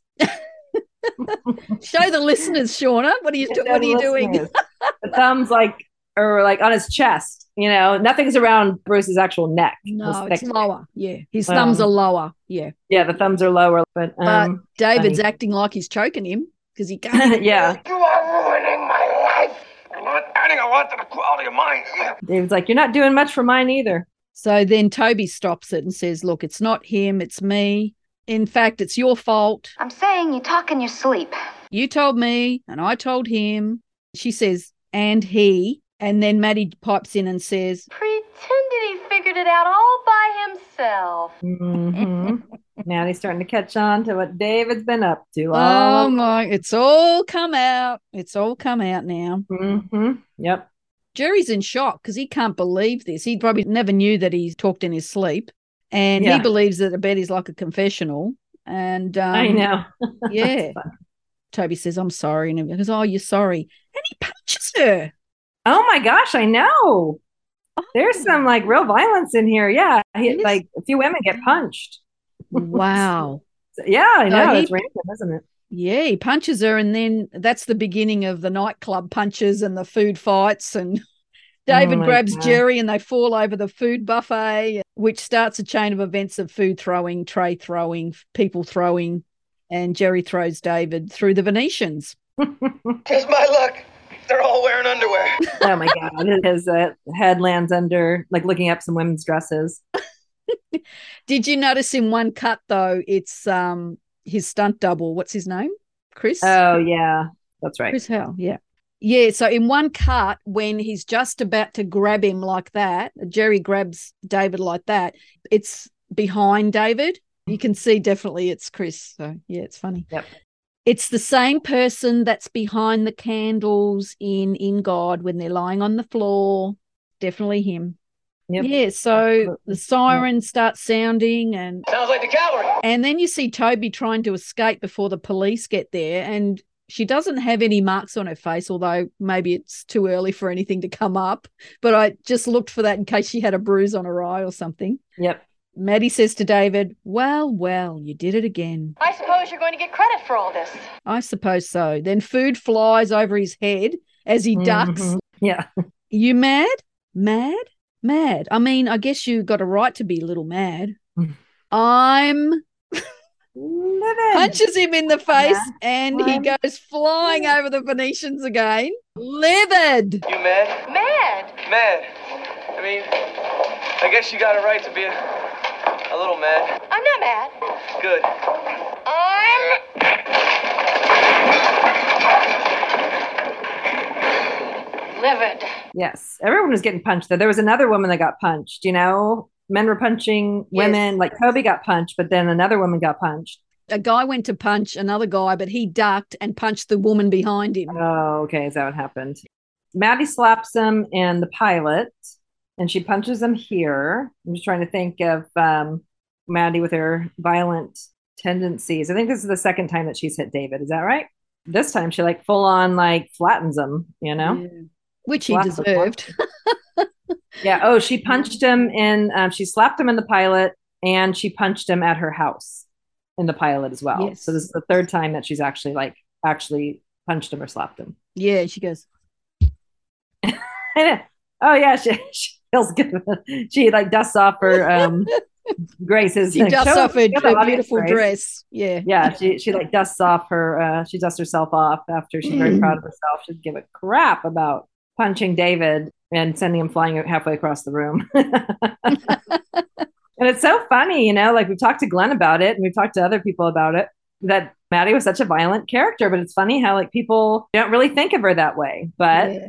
Show the listeners, Shauna. What are you, do- what are you doing? The thumbs like are like on his chest. You know, nothing's around Bruce's actual neck. No, it's thick- lower. Yeah. His thumbs Um, are lower. Yeah. Yeah, the thumbs are lower, but But um, David's funny. acting like he's choking him because he can't. yeah. You are ruining my life. You're not adding to the quality of mine. David's like, you're not doing much for mine either. So then Toby stops it and says, Look, it's not him, it's me. In fact, it's your fault. I'm saying you talk in your sleep. You told me and I told him. She says, and he. And then Maddie pipes in and says, Pretended he figured it out all by himself. Mhm. Now he's starting to catch on to what David's been up to. Oh my, it's all come out. It's all come out now. hmm Yep. Jerry's in shock because he can't believe this. He probably never knew that he talked in his sleep. And Yeah. he believes that a bed is like a confessional. And um, I know. Yeah. Toby says, I'm sorry. And he goes, Oh, you're sorry. And he punches her. Oh my gosh, I know. There's some like real violence in here. Yeah. He, like a few women get punched. Wow. Yeah, I So know. he- it's random, isn't it? Yeah, he punches her, and then that's the beginning of the nightclub punches and the food fights. And David my grabs God. Jerry, and they fall over the food buffet, which starts a chain of events of food throwing, tray throwing, people throwing, and Jerry throws David through the Venetians. Just my luck. They're all wearing underwear. oh my god, his uh, head lands under, like looking up some women's dresses. Did you notice in one cut though? It's um his stunt double. What's his name? Chris. Oh yeah, that's right. Chris Hell. yeah. Yeah, so in one cut, when he's just about to grab him like that, Jerry grabs David like that, it's behind David. You can see definitely it's Chris. So, yeah, it's funny. Yep. It's the same person that's behind the candles in In God when they're lying on the floor. Definitely him. Yep. Yeah, so the siren starts sounding and Sounds like the cavalry. and then you see Toby trying to escape before the police get there, and she doesn't have any marks on her face, although maybe it's too early for anything to come up. But I just looked for that in case she had a bruise on her eye or something. Yep. Maddie says to David, Well, well, you did it again. I suppose you're going to get credit for all this. I suppose so. Then food flies over his head as he ducks. Mhm. Yeah. You mad? Mad? Mad. I mean, I guess you got a right to be a little mad. Mm. I'm Livid. punches him in the face Yeah. and he I'm- goes flying over the Venetians again. Livid. You mad? Mad. Mad. I mean, I guess you got a right to be a, a little mad. I'm not mad. Good. I'm livid. Yes. Everyone was getting punched. There. There was another woman that got punched. You know, men were punching women. Like Toby got punched, but then another woman got punched. A guy went to punch another guy, but he ducked and punched the woman behind him. Oh, okay. Is that what happened? Maddie slaps him and the pilot, and she punches him here. I'm just trying to think of um, Maddie with her violent tendencies. I think this is the second time that she's hit David. Is that right? This time she like full on like flattens him. You know? Yeah. Which he deserved. Yeah. Oh, she punched him in. Um, she slapped him in the pilot, and she punched him at her house in the pilot as well. Yes. So this is the third time that she's actually like actually punched him or slapped him. yeah, she goes, oh yeah, she, she feels good. She like dusts off her um Grace's. she dusts off her, beautiful Grace. dress. Yeah. Yeah, she she like dusts off her. uh She dusts herself off after she's very proud of herself. She'd give a crap about punching David and sending him flying halfway across the room. and it's so funny, you know. Like we've talked to Glenn about it, and we've talked to other people about it. That Maddie was such a violent character, but it's funny how like people don't really think of her that way. But Yeah.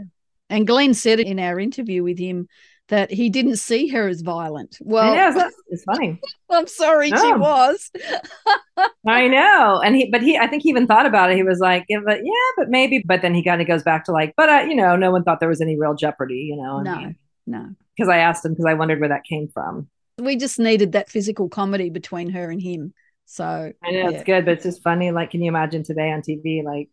And Glenn said in our interview with him that he didn't see her as violent. Well, I know, it's, funny. I'm sorry, she was. I know, and he, but he, I think he even thought about it. He was like, yeah, but yeah, but maybe. But then he kind of goes back to like, but uh, you know, no one thought there was any real jeopardy, you know. No, no. because I asked him because I wondered where that came from. We just needed that physical comedy between her and him. So I know yeah. it's good, but it's just funny. Like, can you imagine today on TV, like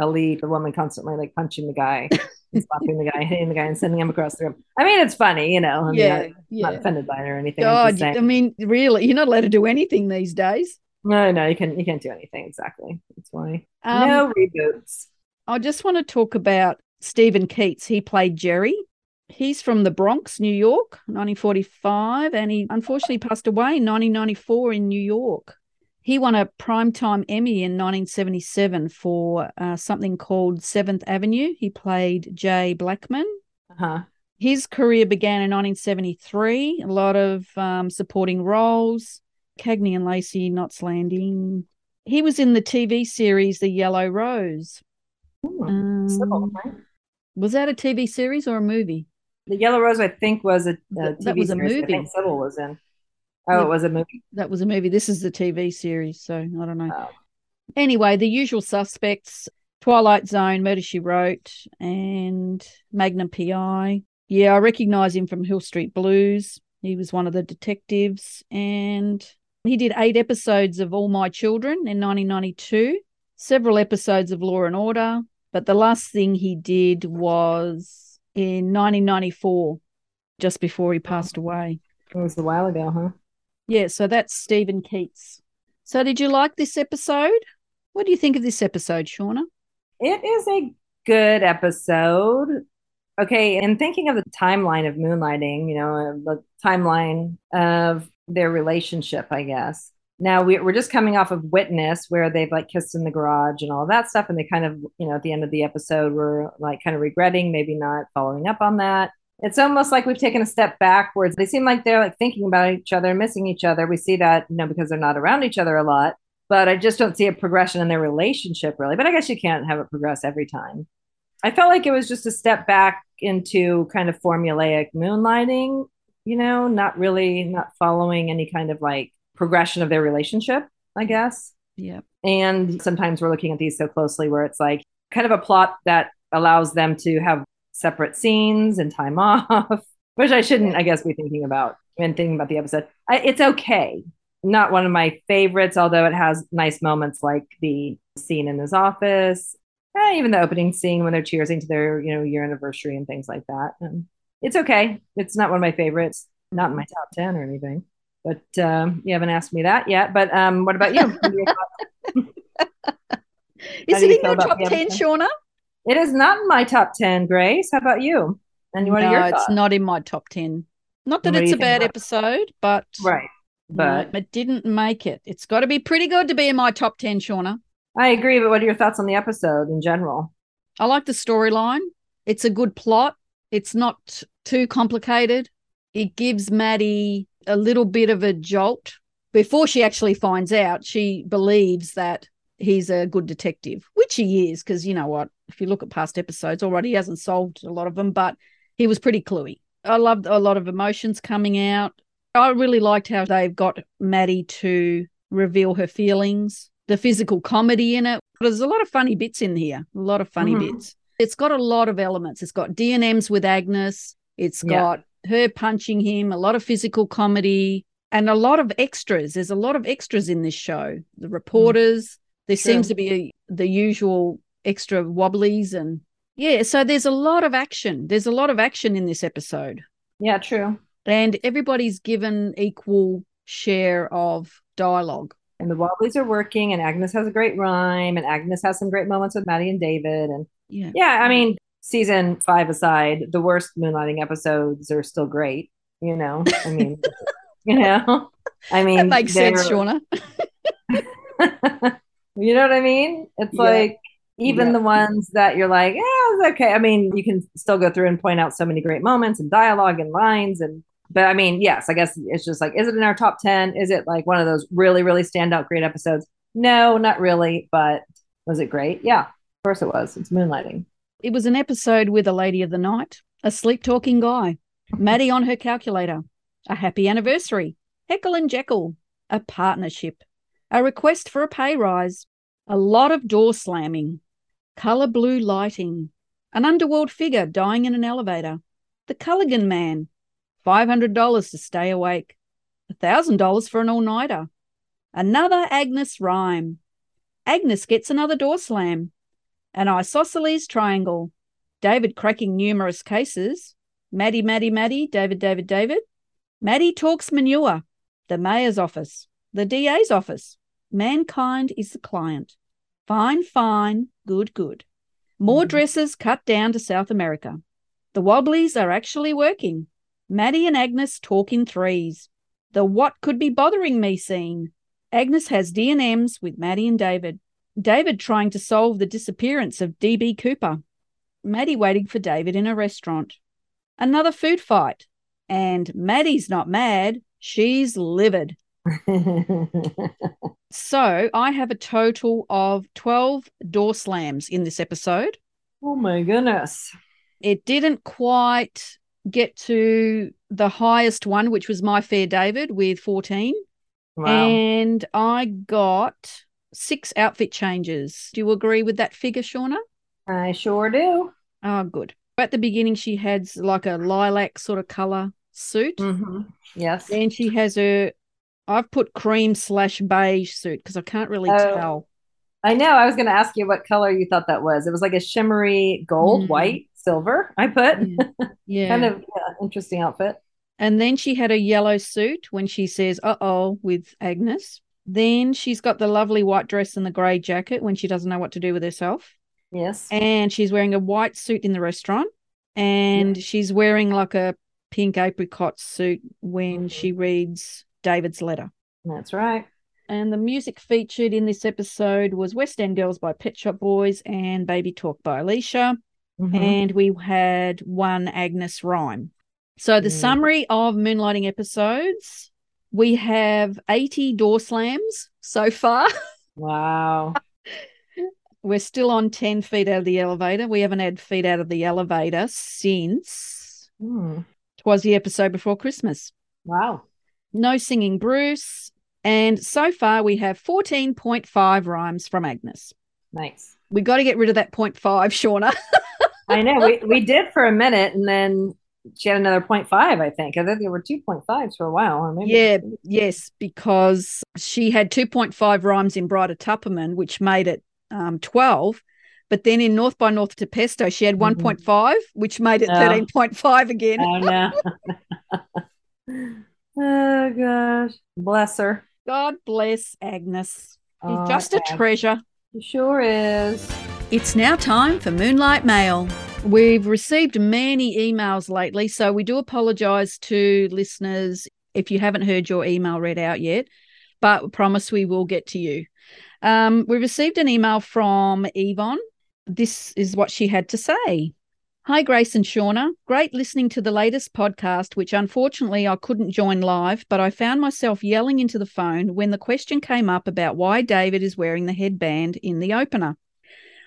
a lead, the woman constantly like punching the guy, slapping the guy, hitting the guy, and sending him across the room? I mean, it's funny, you know. I mean, Yeah, I'm yeah. not offended by it or anything. God. I mean, really, you're not allowed to do anything these days. no, no, you can't. you can't do anything exactly. That's why Um, no reboots. I just want to talk about Steven Keats. He played Jerry. He's from the Bronx, New York, 1945, and he unfortunately passed away in 1994 in New York. He won a Primetime Emmy in 1977 for uh, something called Seventh Avenue. He played Jay Blackman. Uh-huh. His career began in 1973, a lot of um, supporting roles. Cagney and Lacey, Knots Landing. He was in the TV series The Yellow Rose. Hmm. Sybil, Um, right? was that a TV series or a movie? The Yellow Rose, I think, was a, a That- was a series. Movie. Sybil was in. Oh, Yeah. it was a movie. That was a movie. This is the TV series, so I don't know. Oh. Anyway, the usual suspects Twilight Zone, Murder She Wrote, and Magnum PI. Yeah, I recognize him from Hill Street Blues. He was one of the detectives, and he did eight episodes of All My Children in 1992, several episodes of Law and Order, but the last thing he did was in 1994, just before he passed away. It was a while ago, huh? Yeah, so that's Steven Keats. So did you like this episode? What do you think of this episode, Shauna? It is a good episode. Okay, and thinking of the timeline of moonlighting, you know, uh, the timeline of their relationship, I guess. Now we, we're just coming off of Witness, where they've like kissed in the garage and all that stuff, and they kind of, you know, at the end of the episode, were like kind of regretting maybe not following up on that. It's almost like we've taken a step backwards. They seem like they're like thinking about each other, missing each other. We see that, you know, because they're not around each other a lot. But I just don't see a progression in their relationship really. But I guess you can't have it progress every time. I felt like it was just a step back into kind of formulaic moonlighting, you know, not really not following any kind of like progression of their relationship, I guess. Yeah. And sometimes we're looking at these so closely where it's like kind of a plot that allows them to have separate scenes and time off, which I shouldn't, I guess, be thinking about when thinking about the episode. I, it's okay. Not one of my favorites, although it has nice moments like the scene in his office eh, even the opening scene when they're cheersing to their you know year anniversary and things like that. And it's okay. It's not one of my favorites. Not in my top ten or anything. But um, you haven't asked me that yet. But um, what about you? is it in your top ten, Shauna? It is not in my top ten, Grace. How about you? And what no, are your thoughts? it's not in my top ten. Not that what it's a bad episode, but right. But no, it didn't make it. It's got to be pretty good to be in my top ten, Shauna. I agree, but what are your thoughts on the episode in general? I like the storyline. It's a good plot. It's not too complicated. It gives Maddie a little bit of a jolt. Before she actually finds out, she believes that he's a good detective, which he is, because you know what? If you look at past episodes already, he hasn't solved a lot of them, but he was pretty cluey. I loved a lot of emotions coming out. I really liked how they've got Maddie to reveal her feelings the physical comedy in it. There's a lot of funny bits in here, a lot of funny mm-hmm. bits. It's got a lot of elements. It's got D and M's with Agnes. It's got yeah. her punching him, a lot of physical comedy, and a lot of extras. There's a lot of extras in this show. The reporters. Mm. There True. seems to be a, the usual extra wobblies and yeah. So there's a lot of action. There's a lot of action in this episode. Yeah, true. And everybody's given equal share of dialogue and the Wobblies are working, and Agnes has a great rhyme, and Agnes has some great moments with Maddie and David, and yeah, yeah. I mean, season five aside, the worst moonlighting episodes are still great. You know, I mean, you know, I mean, that makes sense, Shauna. you know what I mean? It's yeah. like even yeah. the ones that you're like, yeah, okay. I mean, you can still go through and point out so many great moments and dialogue and lines and but I mean, yes, I guess it's just like, is it in our top 10? Is it like one of those really, really standout great episodes? No, not really, but was it great? Yeah, of course it was. It's moonlighting. It was an episode with a lady of the night, a sleep talking guy, Maddie on her calculator, a happy anniversary, Heckle and Jeckle, a partnership, a request for a pay rise, a lot of door slamming, color blue lighting, an underworld figure dying in an elevator, the Culligan man, $500 to stay awake, $1,000 for an all nighter. Another Agnes rhyme. Agnes gets another door slam. An isosceles triangle. David cracking numerous cases. Maddie, Maddie, Maddie, David, David, David. Maddie talks manure. The mayor's office. The DA's office. Mankind is the client. Fine, fine, good, good. More mm. dresses cut down to South America. The Wobblies are actually working. Maddie and Agnes talk in threes. The what could be bothering me scene. Agnes has D&Ms with Maddie and David. David trying to solve the disappearance of DB Cooper. Maddie waiting for David in a restaurant. Another food fight. And Maddie's not mad, she's livid. so I have a total of 12 door slams in this episode. Oh my goodness. It didn't quite get to the highest one, which was My Fair David with 14. Wow. And I got six outfit changes. Do you agree with that figure, Shauna? I sure do. Oh, good. At the beginning, she had like a lilac sort of color suit. Mm-hmm. Yes. And she has her, I've put cream slash beige suit because I can't really oh, tell. I know. I was going to ask you what color you thought that was. It was like a shimmery gold, mm. white silver, I put. Yeah. yeah. kind of yeah, interesting outfit. And then she had a yellow suit when she says, uh oh, with Agnes. Then she's got the lovely white dress and the grey jacket when she doesn't know what to do with herself. Yes. And she's wearing a white suit in the restaurant. And she's wearing like a pink apricot suit when Mhm. she reads David's letter. That's right. And the music featured in this episode was West End Girls by Pet Shop Boys and Baby Talk by Alisha. Mhm. And we had one Agnes rhyme. So the Mm. summary of Moonlighting episodes we have 80 door slams so far. Wow. We're still on 10 feet out of the elevator. We haven't had feet out of the elevator since Hmm. it was the episode before Christmas. Wow. No singing Bruce. And so far we have 14.5 rhymes from Agnes. Nice. We got to get rid of that 0.5, Shauna. I know. We we did for a minute and then she had another 0.5, I think. I think there were 2.5s for a while. Or maybe Yeah, yes, because she had 2.5 rhymes in Bride of Tupperman, which made it um, 12. But then in North by North DiPesto, she had Mhm. 1.5, which made it Oh. 13.5 again. Oh no. oh gosh. Bless her. God bless Agnes. She's Oh, just a Ag- treasure. She sure is. It's now time for Moonlight Mail. We've received many emails lately, so we do apologize to listeners if you haven't heard your email read out yet, but we promise we will get to you. Um, we received an email from Yvonne. This is what she had to say. Hi, Grace and Shauna. Great listening to the latest podcast, which unfortunately I couldn't join live, but I found myself yelling into the phone when the question came up about why David is wearing the headband in the opener.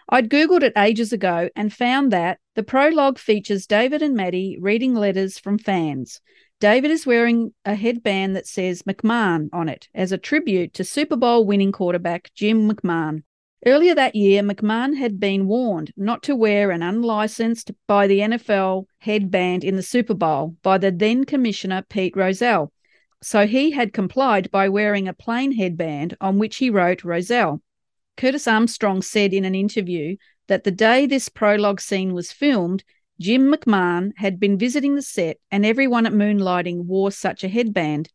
I'd Googled it ages ago and found that the prologue features David and Maddie reading letters from fans. David is wearing a headband that says McMahon on it as a tribute to Super Bowl winning quarterback Jim McMahon. Earlier that year, McMahon had been warned not to wear an unlicensed by the NFL headband in the Super Bowl by the then commissioner Pete Rozelle. So he had complied by wearing a plain headband on which he wrote Rozelle. Curtis Armstrong said in an interview that the day this prologue scene was filmed, Jim McMahon had been visiting the set and everyone at Moonlighting wore such a headband.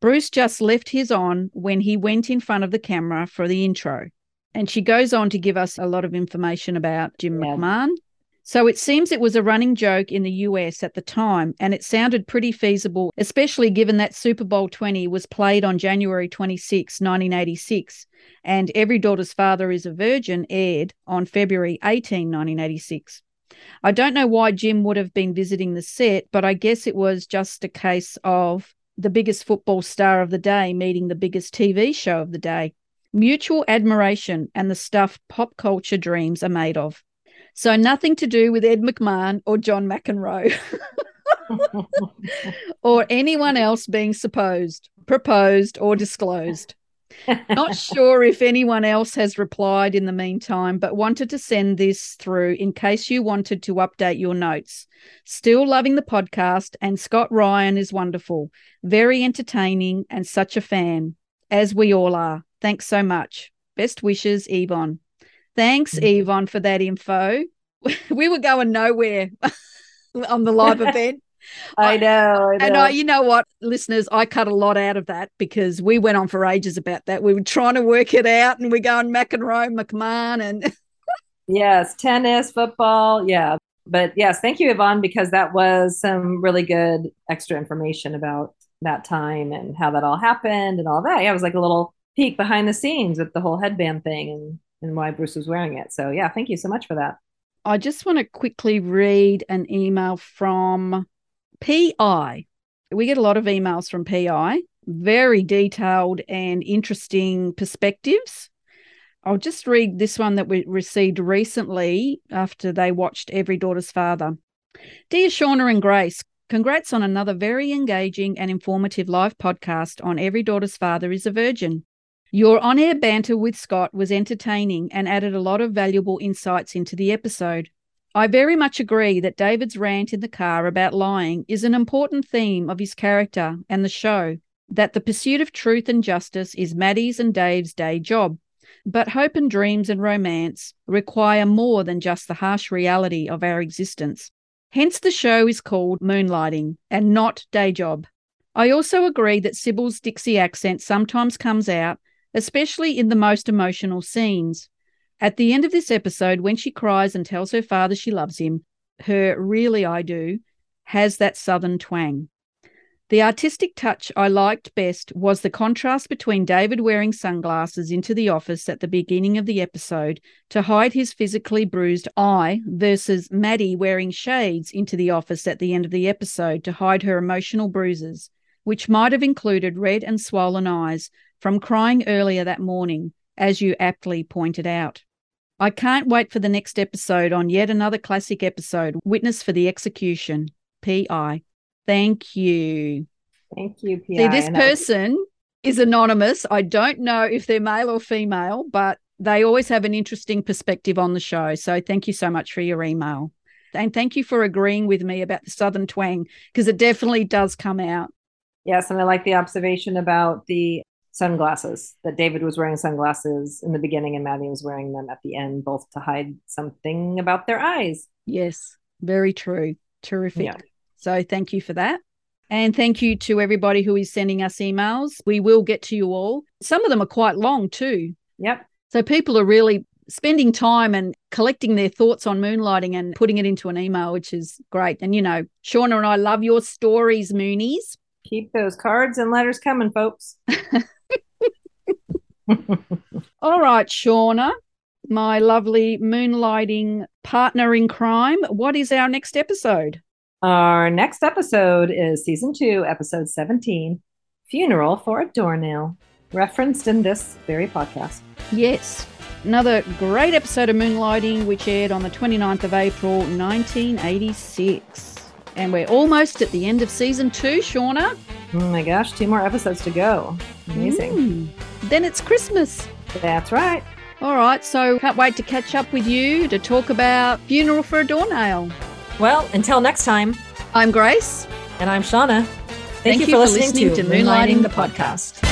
Bruce just left his on when he went in front of the camera for the intro. And she goes on to give us a lot of information about Jim Yeah. McMahon. So it seems it was a running joke in the US at the time, and it sounded pretty feasible, especially given that Super Bowl 20 was played on January 26, 1986, and Every Daughter's Father is a Virgin aired on February 18, 1986. I don't know why Jim would have been visiting the set, but I guess it was just a case of the biggest football star of the day meeting the biggest TV show of the day. Mutual admiration and the stuff pop culture dreams are made of. So nothing to do with Ed McMahon or John McEnroe or anyone else being supposed, proposed, or disclosed. Not sure if anyone else has replied in the meantime, but wanted to send this through in case you wanted to update your notes. Still loving the podcast, and Scott Ryan is wonderful, very entertaining, and such a fan, as we all are. Thanks so much. Best wishes, Yvonne. Thanks, Yvonne, for that info. We were going nowhere on the live event. I know. I And know. uh, you know what, listeners, I cut a lot out of that because we went on for ages about that. We were trying to work it out, and we're going McEnroe, McMahon, and Yes, tennis, football. Yeah. But yes, thank you, Yvonne, because that was some really good extra information about that time and how that all happened and all that. Yeah, it was like a little peek behind the scenes with the whole headband thing and, and why Bruce was wearing it. So yeah, thank you so much for that. I just want to quickly read an email from PI. We get a lot of emails from PI, very detailed and interesting perspectives. I'll just read this one that we received recently after they watched Every Daughter's Father. Dear Shauna and Grace, congrats on another very engaging and informative live podcast on Every Daughter's Father is a Virgin. Your on air banter with Scott was entertaining and added a lot of valuable insights into the episode. I very much agree that David's rant in the car about lying is an important theme of his character and the show, that the pursuit of truth and justice is Maddie's and Dave's day job. But hope and dreams and romance require more than just the harsh reality of our existence. Hence, the show is called Moonlighting and not Day Job. I also agree that Cybill's Dixie accent sometimes comes out, especially in the most emotional scenes. At the end of this episode, when she cries and tells her father she loves him, her really I do has that southern twang. The artistic touch I liked best was the contrast between David wearing sunglasses into the office at the beginning of the episode to hide his physically bruised eye versus Maddie wearing shades into the office at the end of the episode to hide her emotional bruises, which might have included red and swollen eyes from crying earlier that morning, as you aptly pointed out. I can't wait for the next episode on yet another classic episode, Witness for the Execution. P.I. Thank you. Thank you, PI. See, this person is anonymous. I don't know if they're male or female, but they always have an interesting perspective on the show. So thank you so much for your email. And thank you for agreeing with me about the Southern twang, because it definitely does come out. Yes, and I like the observation about the sunglasses that David was wearing sunglasses in the beginning and Maddie was wearing them at the end, both to hide something about their eyes. Yes, very true. Terrific. Yeah. So thank you for that. And thank you to everybody who is sending us emails. We will get to you all. Some of them are quite long too. Yep. So people are really spending time and collecting their thoughts on moonlighting and putting it into an email, which is great. And you know, Shauna and I love your stories, Moonies. Keep those cards and letters coming, folks. All right, Shauna, my lovely moonlighting partner in crime. What is our next episode? Our next episode is season two, episode 17 Funeral for a Doornail, referenced in this very podcast. Yes, another great episode of Moonlighting, which aired on the 29th of April, 1986. And we're almost at the end of season two, Shauna. Oh my gosh, two more episodes to go. Amazing. Mm. Then it's Christmas. That's right. All right, so can't wait to catch up with you to talk about Funeral for a Doornail. Well, until next time, I'm Grace. and I'm Shauna. Thank, you, for listening, to Moonlighting the podcast.